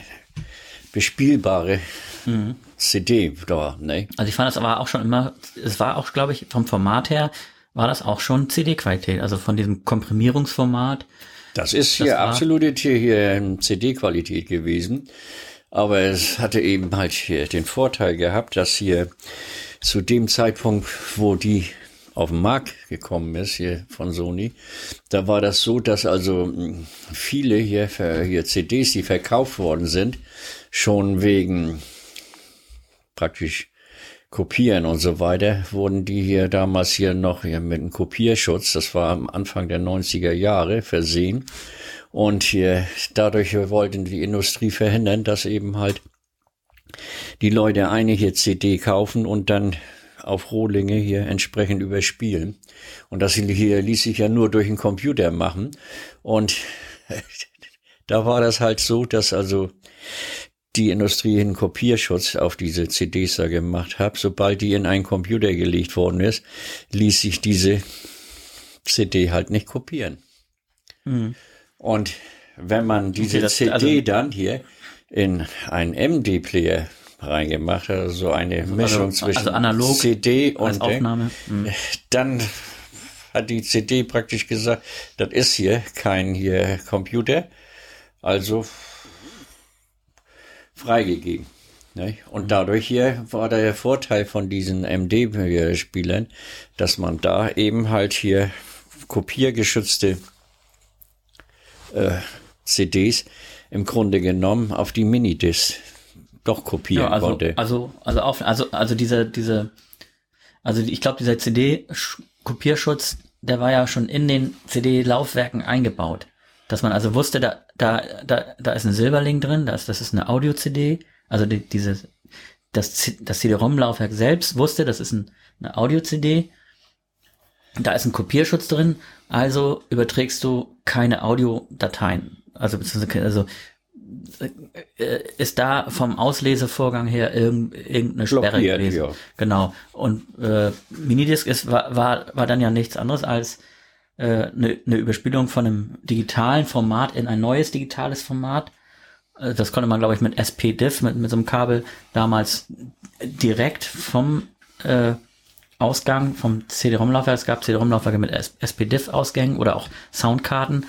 bespielbare Mhm. CD war, ne? Also ich fand das aber auch schon immer, es war auch, glaube ich, vom Format her, war das auch schon CD-Qualität, also von diesem Komprimierungsformat. Das ist hier war- absolute hier, hier CD-Qualität gewesen. Aber es hatte eben halt hier den Vorteil gehabt, dass hier zu dem Zeitpunkt, wo die auf den Markt gekommen ist, hier von Sony, da war das so, dass also mh, viele hier, hier CDs, die verkauft worden sind, schon wegen praktisch Kopieren und so weiter, wurden die hier damals hier noch hier mit einem Kopierschutz, das war am Anfang der 90er Jahre, versehen. Und hier, dadurch wollten die Industrie verhindern, dass eben halt die Leute eine hier CD kaufen und dann auf Rohlinge hier entsprechend überspielen. Und das hier ließ sich ja nur durch den Computer machen. Und da war das halt so, dass also die Industrie einen Kopierschutz auf diese CDs da gemacht hat. Sobald die in einen Computer gelegt worden ist, ließ sich diese CD halt nicht kopieren. Und wenn man diese das- CD also- dann hier in einen MD-Player reingemacht hat, also so eine Mischung also zwischen analog CD und Aufnahme. Mhm. dann hat die CD praktisch gesagt, das ist hier kein hier Computer, also freigegeben. Ne? Und dadurch hier war der Vorteil von diesen MD-Spielern, dass man da eben halt hier kopiergeschützte äh, CDs im Grunde genommen auf die Minidisc doch kopieren Ja, also, konnte. also, also, auf, also, also diese, diese, also ich glaube, dieser CD-Kopierschutz, der war ja schon in den CD-Laufwerken eingebaut. Dass man also wusste, da, da, da, da ist ein Silberling drin, das, das ist eine Audio-CD, also die, diese, das, das CD-ROM-Laufwerk selbst wusste, das ist ein, eine Audio-CD, da ist ein Kopierschutz drin, also überträgst du keine Audiodateien. Also, beziehungsweise, also äh, ist da vom Auslesevorgang her irgend, irgendeine Sperre Blockiert, gewesen. ja. Genau. Und äh, Minidisc ist, war, war, war dann ja nichts anderes als äh, eine, eine Überspielung von einem digitalen Format in ein neues digitales Format. Äh, Das konnte man, glaube ich, mit SPDIF, mit, mit so einem Kabel damals direkt vom äh, Ausgang vom CD-ROM-Laufwerk. Es gab CD-ROM-Laufwerke mit SPDIF-Ausgängen oder auch Soundkarten.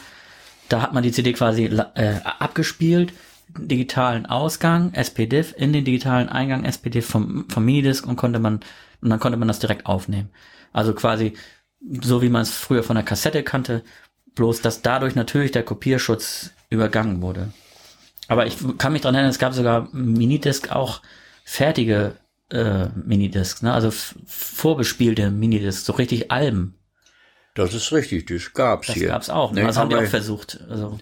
Da hat man die CD quasi äh, abgespielt, digitalen Ausgang, SPDIF, in den digitalen Eingang SPDIF vom, vom Minidisc und konnte man, und dann konnte man das direkt aufnehmen. Also quasi so wie man es früher von der Kassette kannte, bloß dass dadurch natürlich der Kopierschutz übergangen wurde. Aber ich kann mich dran erinnern, es gab sogar Minidisc auch fertige äh, Minidiscs, ne? also vorbespielte Minidiscs, so richtig Alben. Das ist richtig, das gab's Das hier. gab's auch. Ne? Ne, Das haben die aber auch versucht. Also,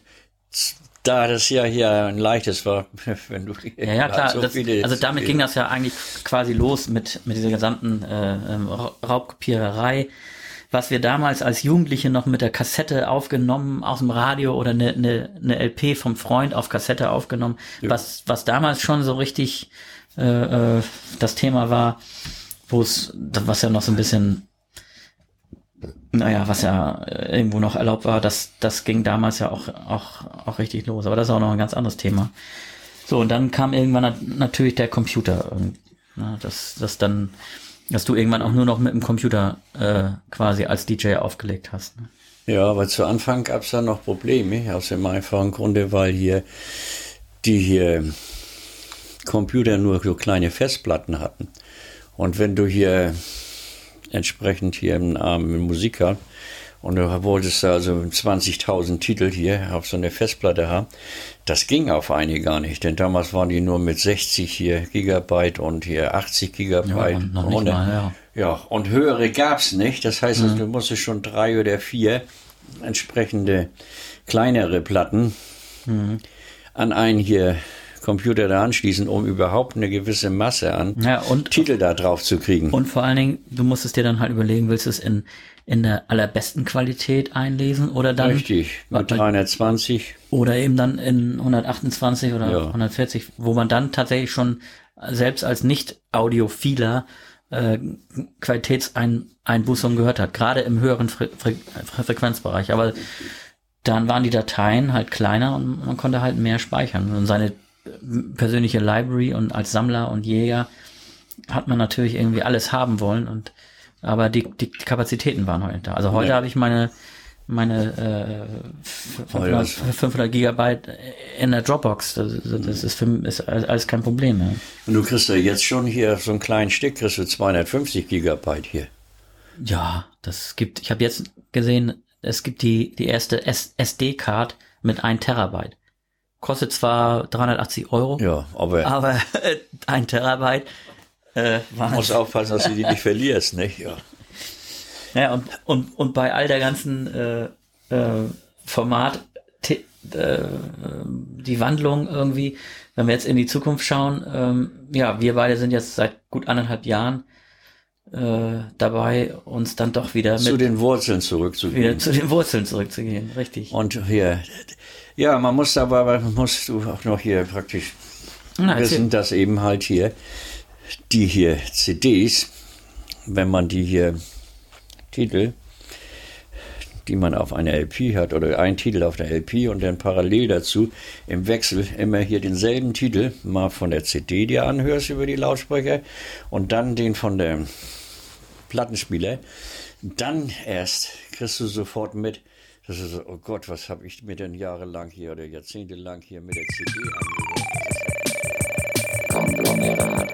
Da das ja hier ein leichtes war, wenn du ja, ja, klar. so das, also damit ging das ja eigentlich quasi los mit, mit dieser gesamten äh, ähm, Ra- Raubkopiererei. Was wir damals als Jugendliche noch mit der Kassette aufgenommen, aus dem Radio oder eine, eine, eine LP vom Freund auf Kassette aufgenommen, was, was damals schon so richtig äh, äh, das Thema war, wo es, was ja noch so ein bisschen naja, was ja äh, irgendwo noch erlaubt war, das, das ging damals ja auch, auch, auch richtig los. Aber das ist auch noch ein ganz anderes Thema. So, und dann kam irgendwann nat natürlich der Computer. Und, na, das, das dann, dass du irgendwann auch nur noch mit dem Computer äh, quasi als DJ aufgelegt hast. Ne? Ja, aber zu Anfang gab's da noch Probleme, aus dem einfachen Grunde, weil hier die hier Computer nur so kleine Festplatten hatten. Und wenn du hier entsprechend hier einen armen Musiker und du wolltest da also 20.000 Titel hier auf so eine Festplatte haben, das ging auf eine gar nicht, denn damals waren die nur mit 60 hier Gigabyte und hier 80 Gigabyte. Ja, und noch nicht mal, ja. ja, und höhere gab's nicht. Das heißt, also, du musstest schon drei oder vier entsprechende kleinere Platten an einen hier Computer da anschließen, um überhaupt eine gewisse Masse an Ja, und, Titel da drauf zu kriegen. und vor allen Dingen, du musstest dir dann halt überlegen, willst du es in, in der allerbesten Qualität einlesen oder dann, Richtig, mit Weil- 320. oder eben dann in 128 oder Ja. 140, wo man dann tatsächlich schon selbst als nicht-audiophiler äh, Qualitätseinbußungen gehört hat, gerade im höheren Fre Fre Fre Frequenzbereich. Aber dann waren die Dateien halt kleiner und man konnte halt mehr speichern. Und seine persönliche Library und als Sammler und Jäger hat man natürlich irgendwie alles haben wollen und aber die, die Kapazitäten waren heute da. Also heute Ja. habe ich meine meine äh, 500, Oh, ja. 500 Gigabyte in der Dropbox. Das, das ist für ist alles kein Problem. Ja. Und du kriegst ja jetzt schon hier so einen kleinen Stick, kriegst du 250 Gigabyte hier. Ja, das gibt, ich habe jetzt gesehen, es gibt die, die erste SD-Card mit 1 Terabyte. Kostet zwar 380 Euro, Ja, aber aber äh, 1 Terabyte äh, war musst aufpassen, dass du die nicht verlierst, nicht? Ja. Ja, und, und, und bei all der ganzen äh, äh, Format, äh, die Wandlung irgendwie, wenn wir jetzt in die Zukunft schauen, ähm, ja, wir beide sind jetzt seit gut anderthalb Jahren äh, dabei, uns dann doch wieder Zu mit den Wurzeln wieder zurückzugehen. zu den Wurzeln zurückzugehen, richtig. Und hier, ja, man muss aber, musst du auch noch hier praktisch Na, wissen, dass eben halt hier die hier CDs, wenn man die hier Titel, die man auf einer LP hat oder ein Titel auf der LP und dann parallel dazu im Wechsel immer hier denselben Titel mal von der CD dir anhörst über die Lautsprecher und dann den von dem Plattenspieler, dann erst kriegst du sofort mit, das ist, oh Gott, was habe ich mir denn jahrelang hier oder jahrzehntelang hier mit der CD angehört? Konglomerat.